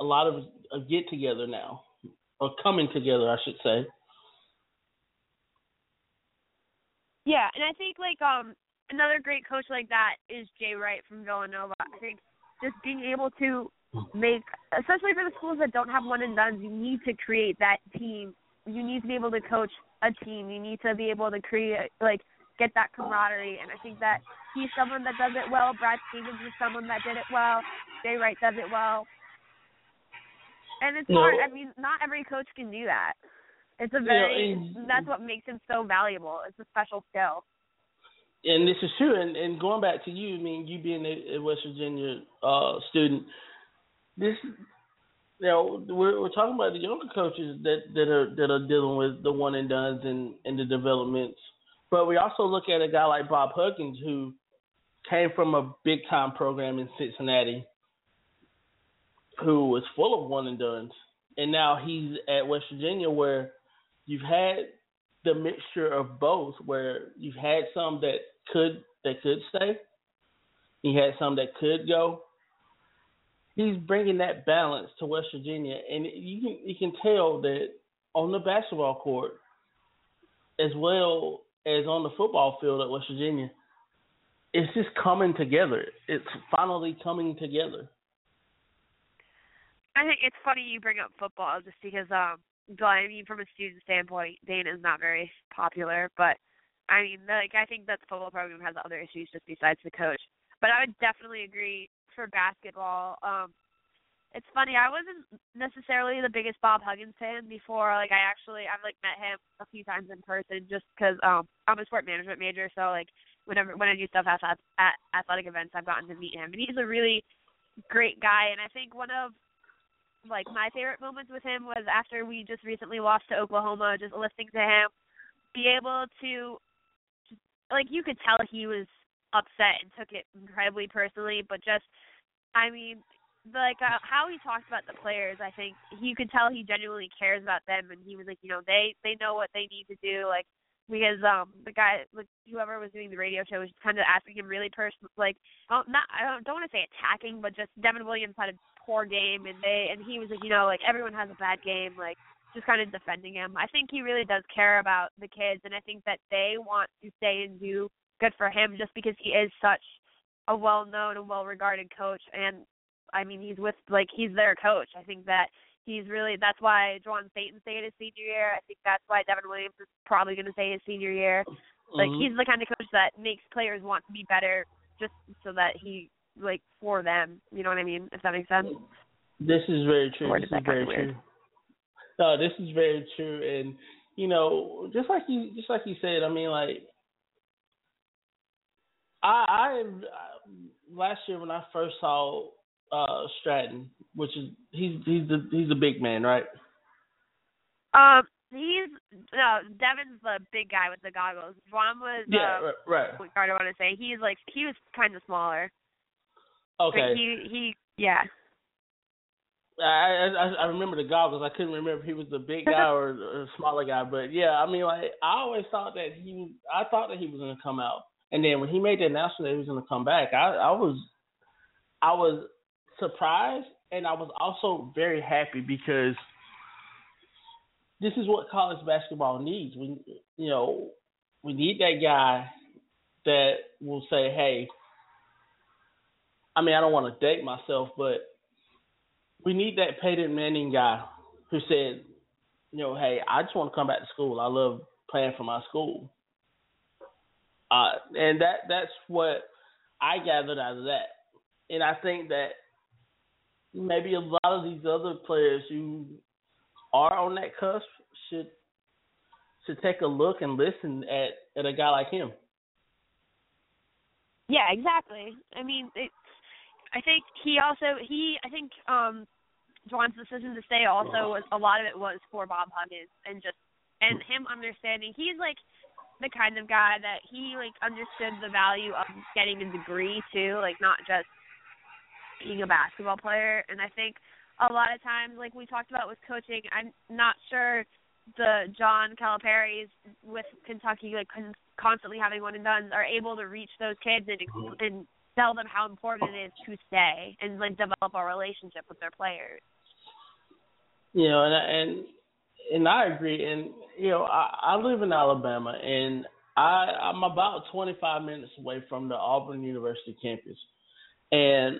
a lot of a get together now, or coming together, I should say. Yeah, and I think like um another great coach like that is Jay Wright from Villanova. I think just being able to make, especially for the schools that don't have one and done, you need to create that team. You need to be able to coach a team. You need to be able to create like get that camaraderie. And I think that he's someone that does it well. Brad Stevens is someone that did it well. Jay Wright does it well. And it's hard. I mean, not every coach can do that. It's a very. and, that's what makes him so valuable. It's a special skill. And this is true. And, and going back to you, I mean, you being a, a West Virginia uh, student, this, you know, we're we're talking about the younger coaches that that are that are dealing with the one and duns and and the developments. But we also look at a guy like Bob Huggins who came from a big time program in Cincinnati who was full of one and duns, and now he's at West Virginia where you've had the mixture of both, where you've had some that could that could stay, he had some that could go. He's bringing that balance to West Virginia, and you can you can tell that on the basketball court, as well as on the football field at West Virginia, it's just coming together. It's finally coming together. I think it's funny you bring up football just because um but I mean from a student standpoint, Dana is not very popular, but I mean like I think that the football program has other issues just besides the coach. But I would definitely agree for basketball. Um it's funny, I wasn't necessarily the biggest Bob Huggins fan before. Like I actually I've like met him a few times in person just because um I'm a sport management major, so like whenever when I do stuff at, at athletic events, I've gotten to meet him, and he's a really great guy. And I think one of like my favorite moments with him was after we just recently lost to Oklahoma, just listening to him be able to like you could tell he was upset and took it incredibly personally, but just I mean like uh, how he talked about the players, I think you could tell he genuinely cares about them and he was like, you know, they they know what they need to do like because um the guy like whoever was doing the radio show was kind of asking him really personal like not I don't, don't want to say attacking but just Devin Williams had a poor game and they and he was like, you know, like everyone has a bad game, like just kind of defending him. I think he really does care about the kids and I think that they want to stay and do good for him just because he is such a well known and well regarded coach and I mean he's with like he's their coach. I think that he's really that's why Juwan Staten stayed his senior year. I think that's why Devin Williams is probably gonna stay his senior year. Like mm-hmm. he's the kind of coach that makes players want to be better just so that he like for them. You know what I mean? If that makes sense. This is very true. This is is very true. No, this is very true, and you know, just like you, just like you said, I mean, like I, I last year when I first saw uh Stratton, which is he's he's the he's a big man, right? Um, he's no Devin's the big guy with the goggles. Juwan was yeah, uh, right. right. What I want to say? He's like he was kind of smaller. Okay. But he he yeah. I, I I remember the goggles. I couldn't remember if he was the big guy or a smaller guy. But yeah, I mean, like I always thought that he, I thought that he was gonna come out, and then when he made the announcement that he was gonna come back, I, I was, I was surprised, and I was also very happy because this is what college basketball needs. We, you know, we need that guy that will say, hey. I mean, I don't want to date myself, but we need that Peyton Manning guy who said, you know, hey, I just want to come back to school. I love playing for my school. Uh, and that that's what I gathered out of that. And I think that maybe a lot of these other players who are on that cusp should should take a look and listen at at a guy like him. Yeah, exactly. I mean, it, I think he also he I think um Juwan's decision to stay also was a lot of it was for Bob Huggins and just and him understanding he's like the kind of guy that he like understood the value of getting a degree too, like not just being a basketball player. And I think a lot of times, like we talked about with coaching, I'm not sure the John Calipari's with Kentucky, like con- constantly having one and done, are able to reach those kids and and tell them how important it is to stay and like develop a relationship with their players. You know, and and and I agree. And you know, I, I live in Alabama, and I I'm about 25 minutes away from the Auburn University campus, and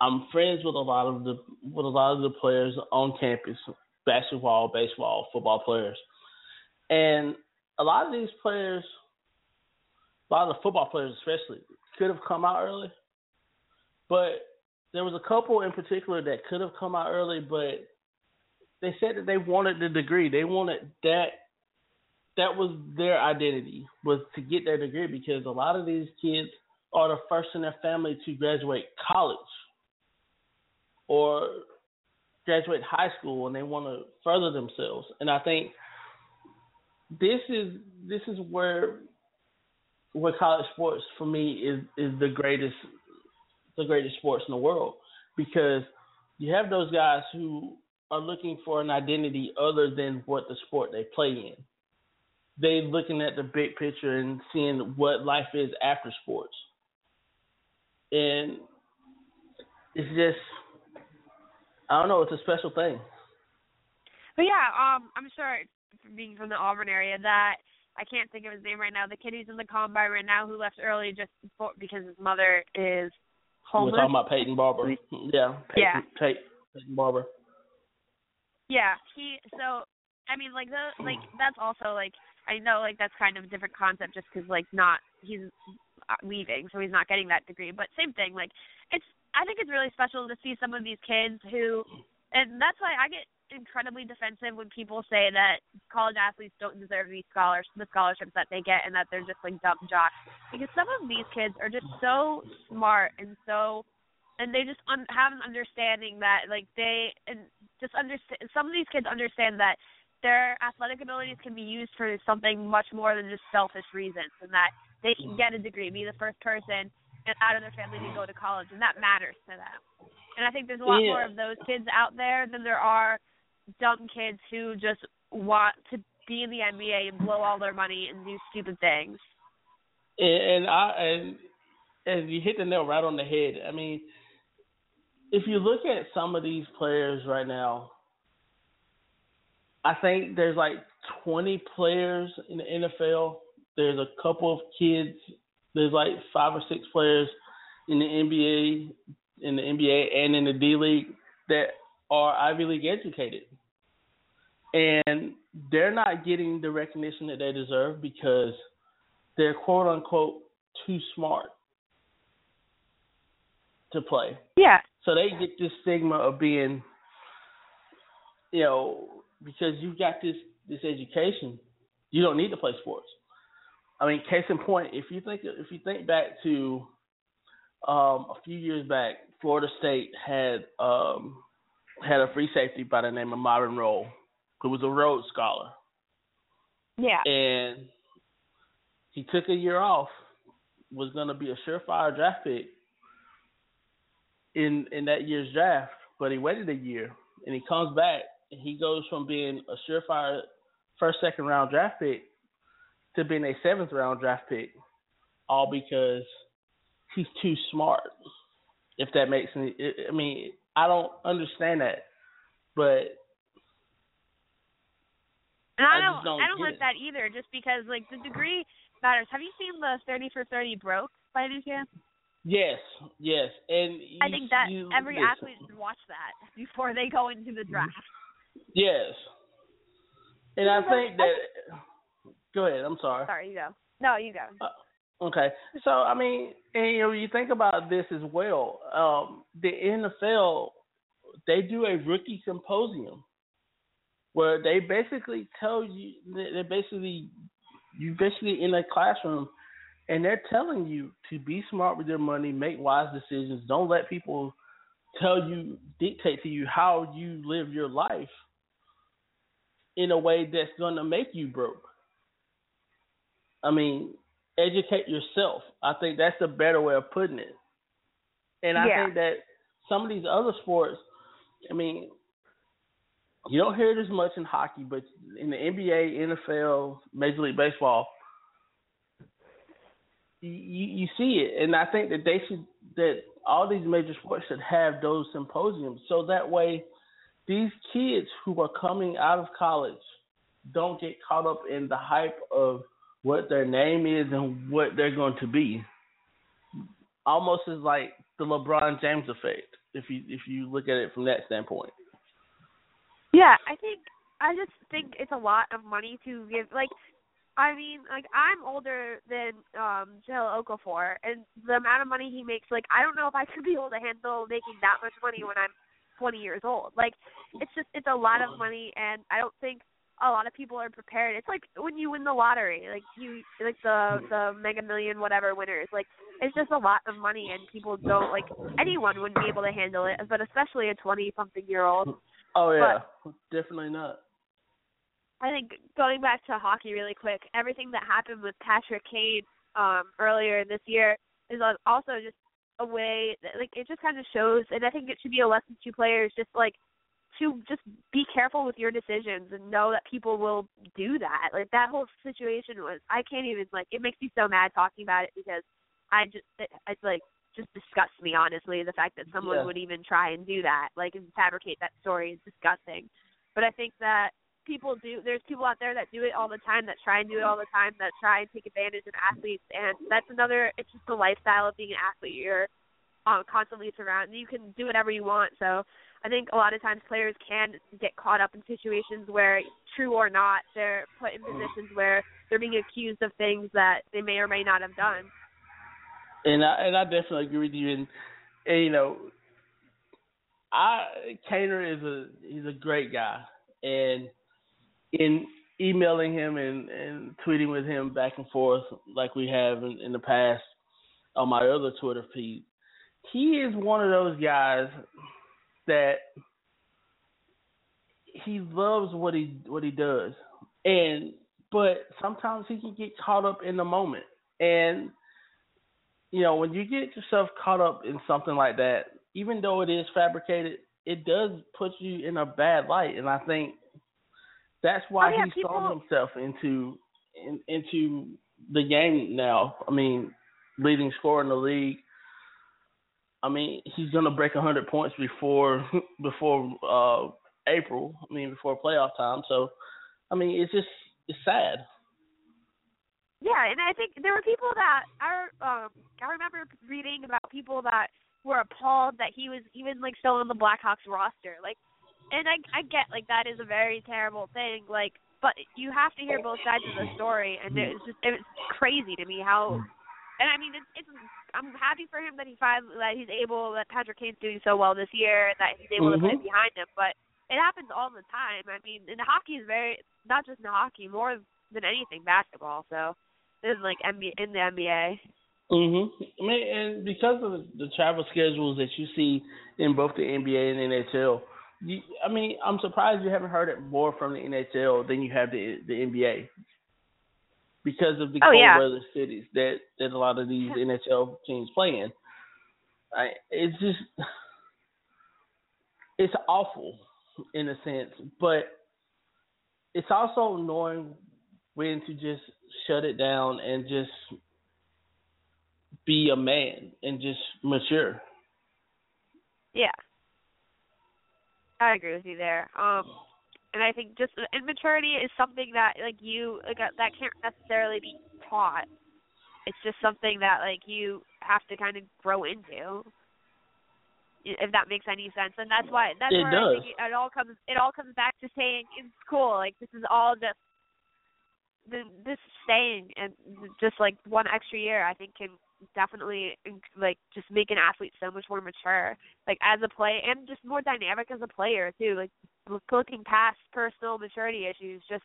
I'm friends with a lot of the with a lot of the players on campus, basketball, baseball, football players, and a lot of these players, a lot of the football players especially, could have come out early, but there was a couple in particular that could have come out early, but they said that they wanted the degree. They wanted that. That was their identity was to get their degree because a lot of these kids are the first in their family to graduate college or graduate high school and they want to further themselves. And I think this is this is where where college sports for me is is the greatest the greatest sports in the world because you have those guys who are looking for an identity other than what the sport they play in. They looking at the big picture and seeing what life is after sports. And it's just I don't know, it's a special thing. But yeah, um I'm sure being from the Auburn area that I can't think of his name right now. The kid who's in the combine right now who left early just before, because his mother is homeless. We're talking about Peyton Barber. Yeah. Peyton, yeah. Peyton, Peyton Barber. Yeah, he. So I mean, like the like that's also like I know like that's kind of a different concept just because like not he's uh, leaving, so he's not getting that degree. But same thing, like it's I think it's really special to see some of these kids who, and that's why I get incredibly defensive when people say that college athletes don't deserve these scholars the scholarships that they get and that they're just like dumb jocks. Because some of these kids are just so smart and so and they just un- have an understanding that like they and just understand some of these kids understand that their athletic abilities can be used for something much more than just selfish reasons and that they can get a degree be the first person out of their family to go to college and that matters to them and i think there's a lot yeah. more of those kids out there than there are dumb kids who just want to be in the nba and blow all their money and do stupid things and, and i and and you hit the nail right on the head i mean if you look at some of these players right now, I think there's like 20 players in the NFL. There's a couple of kids. There's like five or six players in the NBA, in the NBA and in the D League that are Ivy League educated, and they're not getting the recognition that they deserve because they're quote unquote too smart to play. Yeah. So they get this stigma of being, you know, because you've got this this education, you don't need to play sports. I mean, case in point, if you think if you think back to um, a few years back, Florida State had um, had a free safety by the name of Myron Rolle, who was a Rhodes Scholar. Yeah. And he took a year off, was going to be a surefire draft pick in in that year's draft, but he waited a year and he comes back and he goes from being a surefire first, second round draft pick to being a seventh round draft pick, all because he's too smart. If that makes any, I mean, I don't understand that, but and I I don't, don't I don't like that either. Just because like the degree matters. Have you seen the thirty for thirty broke by any chance? yes, yes, and I think that you- every listen. athlete should watch that before they go into the draft. Yes, and I think that. Go ahead. I'm sorry. Sorry, you go. No, you go. Okay, so I mean, and you know, you think about this as well. Um, the NFL they do a rookie symposium where they basically tell you they they basically you basically in a classroom and they're telling you to be smart with your money, make wise decisions, don't let people tell you dictate to you how you live your life in a way that's going to make you broke. I mean, educate yourself. I think that's a better way of putting it. And I Yeah. think that some of these other sports, I mean, you don't hear it as much in hockey, but in the NBA, NFL, Major League Baseball, you, you see it. And I think that they should that all these major sports should have those symposiums so that way these kids who are coming out of college don't get caught up in the hype of what their name is and what they're going to be. Almost as like the LeBron James effect, if you if you look at it from that standpoint. Yeah, I think I just think it's a lot of money to give. Like, I mean, like I'm older than um Joe Okafor, and the amount of money he makes, like I don't know if I could be able to handle making that much money when I'm 20 years old. Like, it's just it's a lot of money, and I don't think a lot of people are prepared. It's like when you win the lottery, like you like the the Mega Million whatever winners. Like, it's just a lot of money, and people don't like anyone wouldn't be able to handle it, but especially a 20 something year old. Oh yeah, definitely not. I think going back to hockey really quick, everything that happened with Patrick Kane um earlier this year is al- also just a way that, like it just kind of shows and I think it should be a lesson to players just like to just be careful with your decisions and know that people will do that. Like that whole situation was I can't even like it makes me so mad talking about it because I just it, it's like just disgusts me honestly the fact that someone Yeah. would even try and do that like and fabricate that story is disgusting. But I think that people do there's people out there that do it all the time that try and do it all the time that try and take advantage of athletes and that's another it's just the lifestyle of being an athlete you're um constantly surrounded you can do whatever you want so i think a lot of times players can get caught up in situations where true or not they're put in positions where they're being accused of things that they may or may not have done And I and I definitely agree with you. And, and you know, I Kaner is a he's a great guy, and in emailing him and and tweeting with him back and forth like we have in, in the past on my other Twitter feed, he is one of those guys that he loves what he what he does, and but sometimes he can get caught up in the moment and you know, when you get yourself caught up in something like that, even though it is fabricated, it does put you in a bad light, and I think that's why Oh, yeah, he's thrown people- himself into in, into the game now. I mean, leading scorer in the league. I mean, he's gonna break a hundred points before before uh April. I mean, before playoff time. So, I mean, it's just it's sad. Yeah, and I think there were people that I um I remember reading about people that were appalled that he was even like still on the Blackhawks roster. Like and I I get like that is a very terrible thing, like but you have to hear both sides of the story and it's just it's crazy to me how and I mean it's it's I'm happy for him that he finally that he's able that Patrick Kane's doing so well this year that he's able to put it Mhm. behind him, but it happens all the time. I mean, and hockey is very not just in hockey, more than anything basketball. So in like NBA in the NBA. Mhm. I mean, and because of the, the travel schedules that you see in both the NBA and NHL, you, I mean, I'm surprised you haven't heard it more from the NHL than you have the the NBA. Because of the Oh, cold yeah. weather cities that that a lot of these NHL teams play in, I, it's just it's awful. in a sense, but it's also knowing when to just shut it down and just be a man and just mature. Yeah. I agree with you there. Um and I think just immaturity is something that like you like uh, that can't necessarily be taught. It's just something that like you have to kind of grow into. If that makes any sense, and that's why that's it where does. I think it all comes it all comes back to staying in school. Like this is all just the this staying and just like one extra year I think can definitely like just make an athlete so much more mature like as a play and just more dynamic as a player too like looking past personal maturity issues just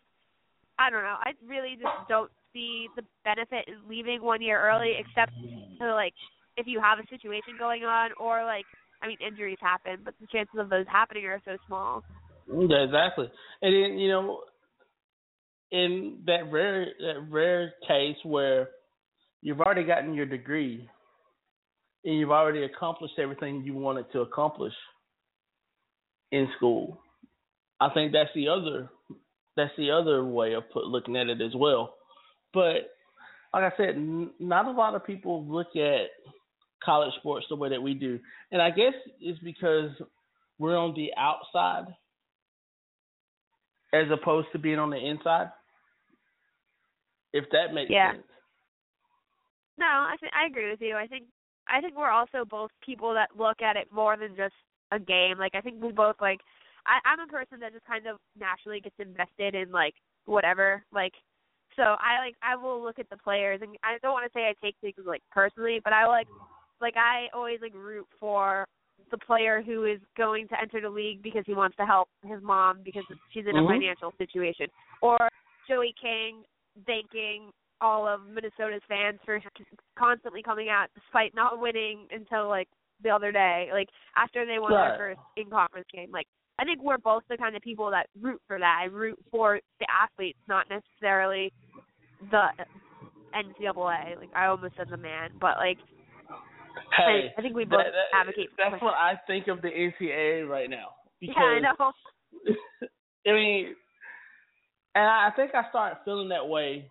i don't know i really just don't see the benefit in leaving one year early except to like if you have a situation going on or like i mean injuries happen but the chances of those happening are so small. Exactly. And then you know in that rare that rare case where you've already gotten your degree and you've already accomplished everything you wanted to accomplish in school. I think that's the other that's the other way of put, looking at it as well. But like I said, n- not a lot of people look at college sports the way that we do, and I guess it's because we're on the outside as opposed to being on the inside. If that makes Yeah. sense. No, I think I agree with you. I think I think we're also both people that look at it more than just a game. Like I think we both like I, I'm a person that just kind of naturally gets invested in like whatever. Like so I like I will look at the players and I don't want to say I take things like personally, but I like like I always like root for the player who is going to enter the league because he wants to help his mom because she's in a Mhm. financial situation. Or Joey King thanking all of Minnesota's fans for constantly coming out despite not winning until like the other day, like after they won Right. their first in conference game. Like I think we're both the kind of people that root for that. I root for the athletes, not necessarily the NCAA. Like I almost said the man, but like Hey, I, I think we both that- that- advocate. For That's what I think of the NCAA right now. Because yeah, I know. I mean, and I think I started feeling that way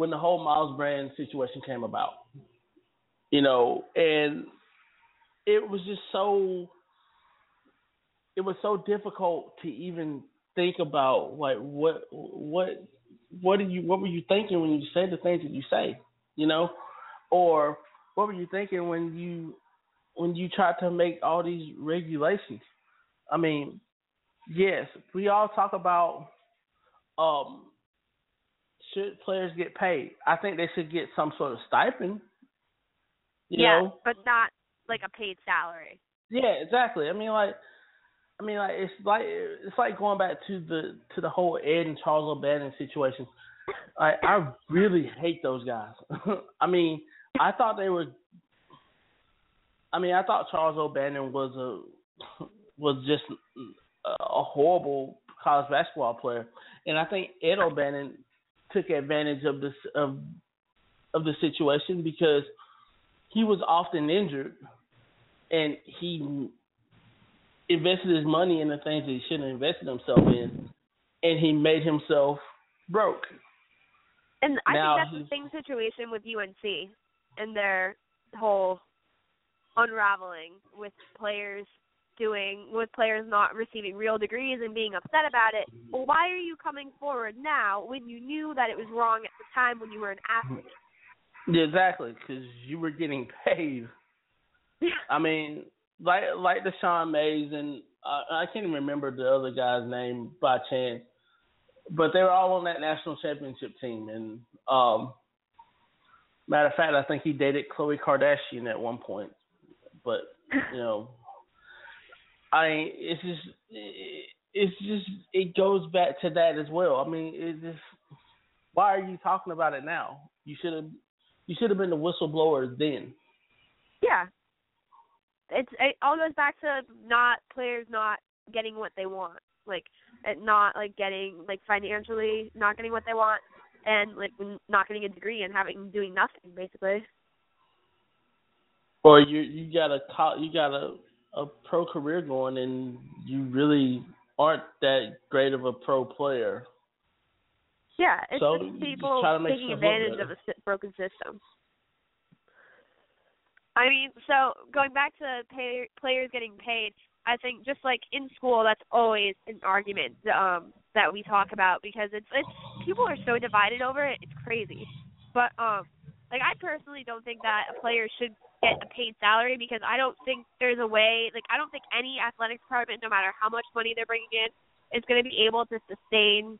when the whole Myles Brand situation came about. You know, and it was just so it was so difficult to even think about like what what what did you what were you thinking when you said the things that you say, you know? Or what were you thinking when you when you tried to make all these regulations? I mean, yes, we all talk about um should players get paid? I think they should get some sort of stipend. You yeah, know? but not like a paid salary. Yeah, exactly. I mean like I mean like it's like it's like going back to the to the whole Ed and Charles O'Bannon situation. I I really hate those guys. I mean, I thought they were I mean, I thought Charles O'Bannon was a was just a horrible college basketball player, and I think Ed O'Bannon took advantage of this of of the situation because he was often injured, and he invested his money in the things that he shouldn't have invested himself in, and he made himself broke. And I Now think that's the same situation with UNC and their whole unraveling with players doing with players not receiving real degrees and being upset about it. Well, why are you coming forward now when you knew that it was wrong at the time when you were an athlete? Exactly, because you were getting paid. I mean, like like Deshaun Mays and uh, I can't even remember the other guy's name by chance, but they were all on that national championship team. And um, matter of fact, I think he dated Khloe Kardashian at one point. But you know, I it's just it's just it goes back to that as well. I mean, it just why are you talking about it now? You should have you should have been the whistleblower then. Yeah. It's it all goes back to not players not getting what they want. Like not like getting like financially not getting what they want and like not getting a degree and having doing nothing basically. Or you you gotta call you gotta a pro career going and you really aren't that great of a pro player. Yeah, it's So, just people just taking advantage of a broken system. I mean, so going back to pay, players getting paid, I think just like in school, that's always an argument um, that we talk about because it's it's people are so divided over it. It's crazy, but um, like I personally don't think that a player should get a paid salary because I don't think there's a way. Like I don't think any athletics department, no matter how much money they're bringing in, is going to be able to sustain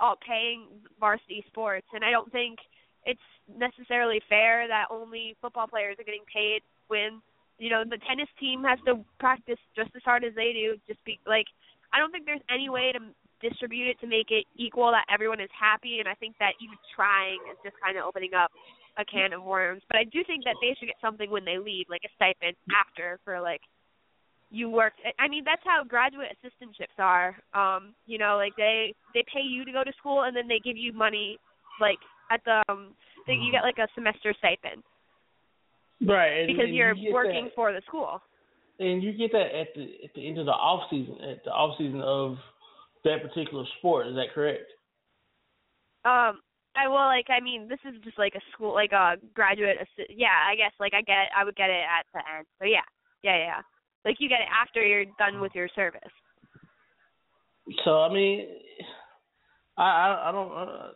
all paying varsity sports, and I don't think it's necessarily fair that only football players are getting paid when you know the tennis team has to practice just as hard as they do. Just be like, I don't think there's any way to distribute it to make it equal that everyone is happy, and I think that even trying is just kind of opening up a can of worms. But I do think that they should get something when they leave, like a stipend after for like you worked I mean that's how graduate assistantships are. Um, you know, like they they pay you to go to school and then they give you money like at the um they, you get like a semester stipend Right, because and you're you working that, for the school. and you get that at the at the end of the off season, at the off season of that particular sport. Is that correct? Um I well like I mean this is just like a school like a graduate assi- yeah, I guess like I get I would get it at the end. So yeah. Yeah, yeah. Like you get it after you're done with your service. So I mean, I I, I don't. Uh,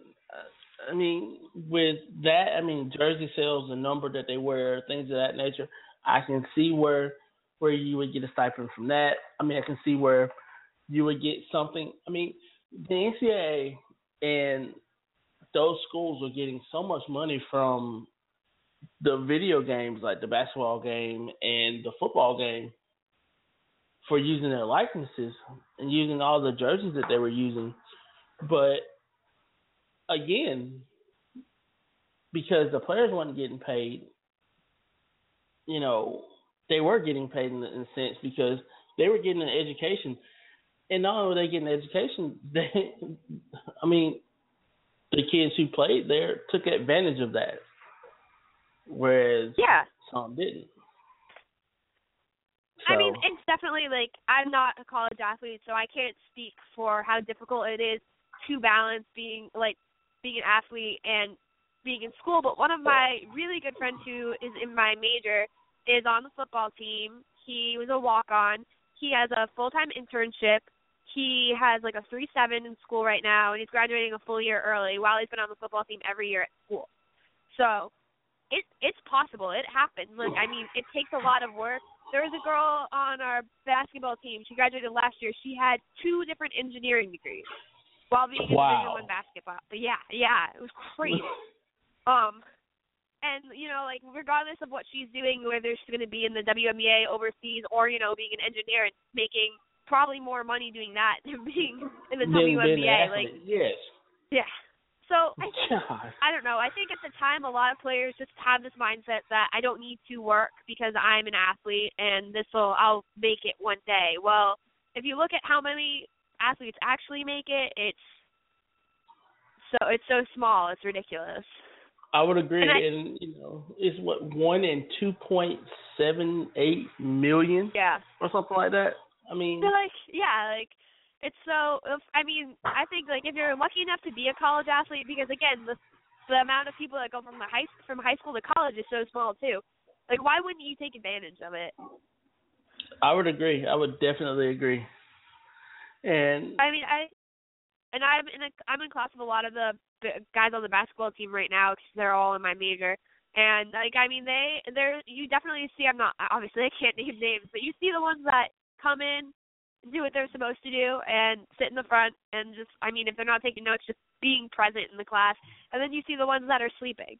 I mean, with that, I mean, jersey sales, the number that they wear, things of that nature. I can see where where you would get a stipend from that. I mean, I can see where you would get something. I mean, the NCAA and those schools are getting so much money from the video games, like the basketball game and the football game, for using their likenesses and using all the jerseys that they were using. But again, because the players weren't getting paid, you know, they were getting paid in, in a sense because they were getting an education. And not only were they getting an education, they, I mean, the kids who played there took advantage of that, whereas Yeah. some didn't. I mean, it's definitely like I'm not a college athlete, so I can't speak for how difficult it is to balance being like being an athlete and being in school. But one of my really good friends who is in my major is on the football team. He was a walk on. He has a full time internship. He has like a three seven in school right now and he's graduating a full year early while he's been on the football team every year at school. So it it's possible. It happens. Like I mean, it takes a lot of work. There was a girl on our basketball team. She graduated last year. She had two different engineering degrees while being in Wow. Division One basketball. But yeah, yeah, it was crazy. um, and you know, like regardless of what she's doing, whether she's going to be in the WNBA overseas or you know being an engineer and making probably more money doing that than being in the WNBA. Like yes. yeah. So I think God. I don't know. I think at the time a lot of players just have this mindset that I don't need to work because I'm an athlete and this will I'll make it one day. Well, if you look at how many athletes actually make it, it's so it's so small, it's ridiculous. I would agree, And I- and you know, it's what one in two point seven eight million Yeah. or something like that. I mean, like yeah, like it's so if, I mean, I think like if you're lucky enough to be a college athlete because again, the the amount of people that go from the high from high school to college is so small too. Like why wouldn't you take advantage of it? I would agree. I would definitely agree. And I mean, I and I'm in a I'm in class with a lot of the the guys on the basketball team right now because they're all in my major. And like I mean, they they're you definitely see. I'm not obviously I can't name names, but you see the ones that come in, do what they're supposed to do, and sit in the front and just I mean, if they're not taking notes, just being present in the class. And then you see the ones that are sleeping.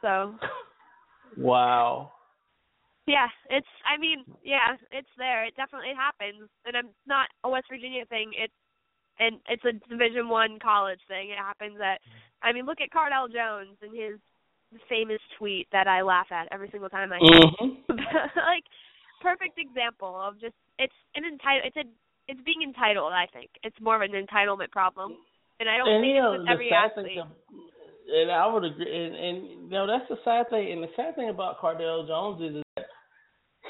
So wow. Yeah, it's. I mean, yeah, it's there. It definitely it happens, and I'm not a West Virginia thing. It's and it's a Division One college thing. It happens at. I mean, look at Cardale Jones and his famous tweet that I laugh at every single time I hear. hmm like, perfect example of just it's an entitle. It's a it's being entitled. I think it's more of an entitlement problem, and I don't And think you know, it's with every athlete. and I would agree. And, and you know, that's the sad thing. And the sad thing about Cardale Jones is, is that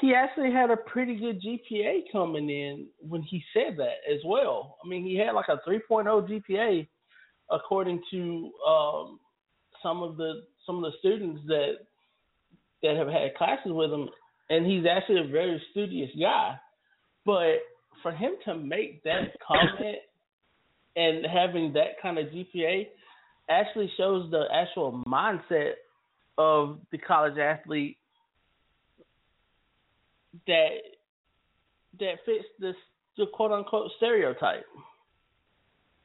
he actually had a pretty good GPA coming in when he said that as well. I mean, he had like a 3.0 GPA according to um, some of the some of the students that that have had classes with him, and he's actually a very studious guy. But for him to make that comment and having that kind of GPA actually shows the actual mindset of the college athlete that that fits this the quote unquote stereotype.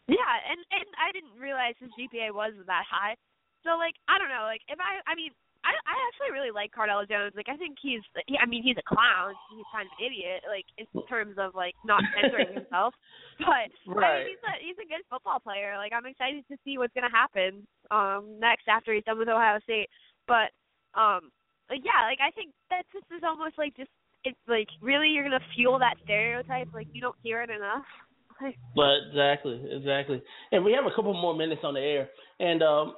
Yeah, and and I didn't realize his GPA was that high. So like I don't know, like if I I mean I I actually really like Cardale Jones. Like I think he's he, I mean he's a clown. He's kind of an idiot like in terms of like not censoring himself. But right. I mean, he's a he's a good football player. Like I'm excited to see what's gonna happen um next after he's done with Ohio State. But um like yeah, like I think that this is almost like just it's like really you're gonna fuel that stereotype like you don't hear it enough. But exactly, exactly. And we have a couple more minutes on the air. And um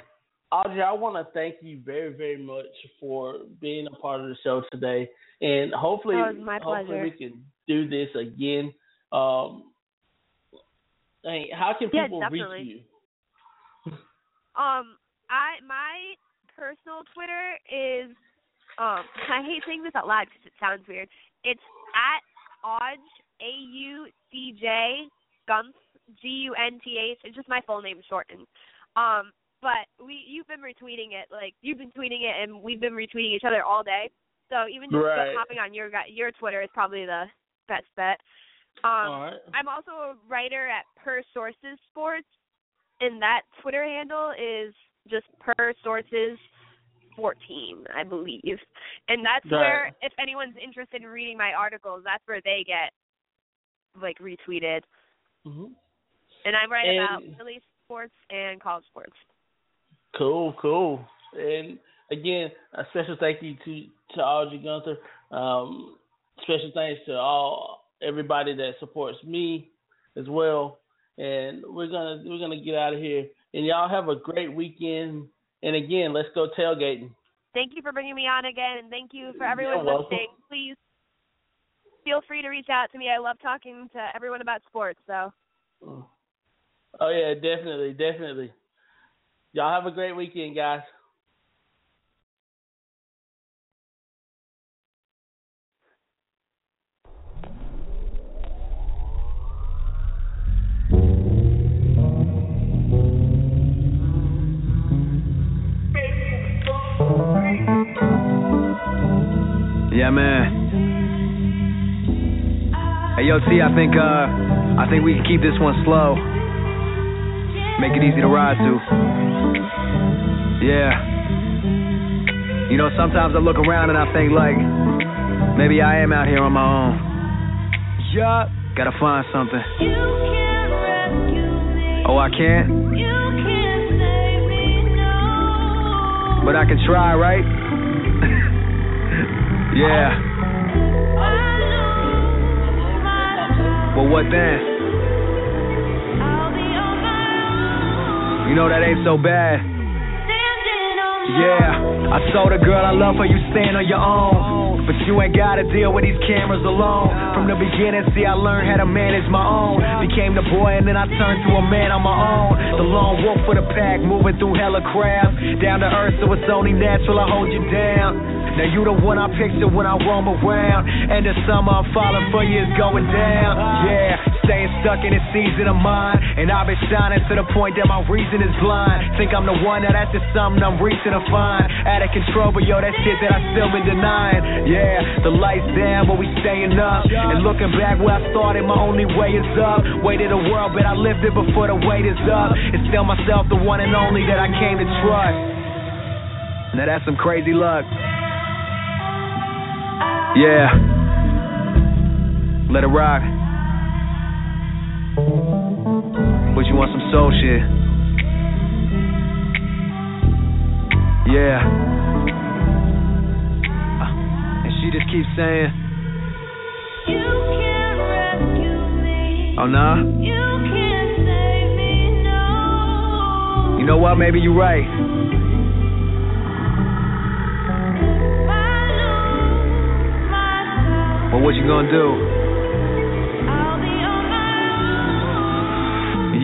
Audrey, I want to thank you very, very much for being a part of the show today. And hopefully, oh, hopefully we can do this again. Um, hey, how can people yeah, reach you? um, I my personal Twitter is um I hate saying this out loud because it sounds weird. It's at Auj A U C J Gunth G U N T H. It's just my full name shortened. Um, but we you've been retweeting it like you've been tweeting it and we've been retweeting each other all day. So even just right. hopping on your your Twitter is probably the best bet. Um, all right. I'm also a writer at Per Sources Sports, and that Twitter handle is just Per Sources 14, I believe. And that's right. where, if anyone's interested in reading my articles, that's where they get like retweeted. Mm-hmm. And I write and, about Philly sports and college sports. Cool, cool. And again, a special thank you to to Audrey Gunther. Um, special thanks to all everybody that supports me as well. And we're gonna we're gonna get out of here. And y'all have a great weekend. And again, let's go tailgating. Thank you for bringing me on again, and thank you for everyone You're listening. Please feel free to reach out to me. I love talking to everyone about sports. So. Oh yeah, definitely, definitely. Y'all have a great weekend, guys. Yeah, man. Hey, yo, T, I think, uh, I think we can keep this one slow. Make it easy to ride to. Yeah. You know, sometimes I look around and I think, like, maybe I am out here on my own. Yeah. Gotta find something. Oh, I can't? You can't save me, no. But I can try, right? yeah. Well, what then? You know that ain't so bad. Yeah, I told a girl I love her, you stand on your own. But you ain't gotta deal with these cameras alone. From the beginning, see, I learned how to manage my own. Became the boy, and then I turned to a man on my own. The lone wolf for the pack, moving through hella crowds. Down to earth, so it's only natural I hold you down. Now you the one I picture when I roam around. And the summer I'm falling for you is going down. Yeah, staying stuck in this season of mine. And I've been shining to the point that my reason is blind. Think I'm the one, now that's just something I'm reaching to find. Out of control, but yo, that shit that I still been denying. Yeah, the lights down, but we staying up. And looking back where I started, my only way is up. Way to the world, but I lived it before the weight is up. It's still myself, the one and only that I came to trust. Now that's some crazy luck. Yeah. Let it rock. But you want some soul shit? Yeah. Uh, and she just keeps saying, You can't rescue me. Oh, nah? You can't save me, no. You know what? Maybe you're right. But what you gonna do?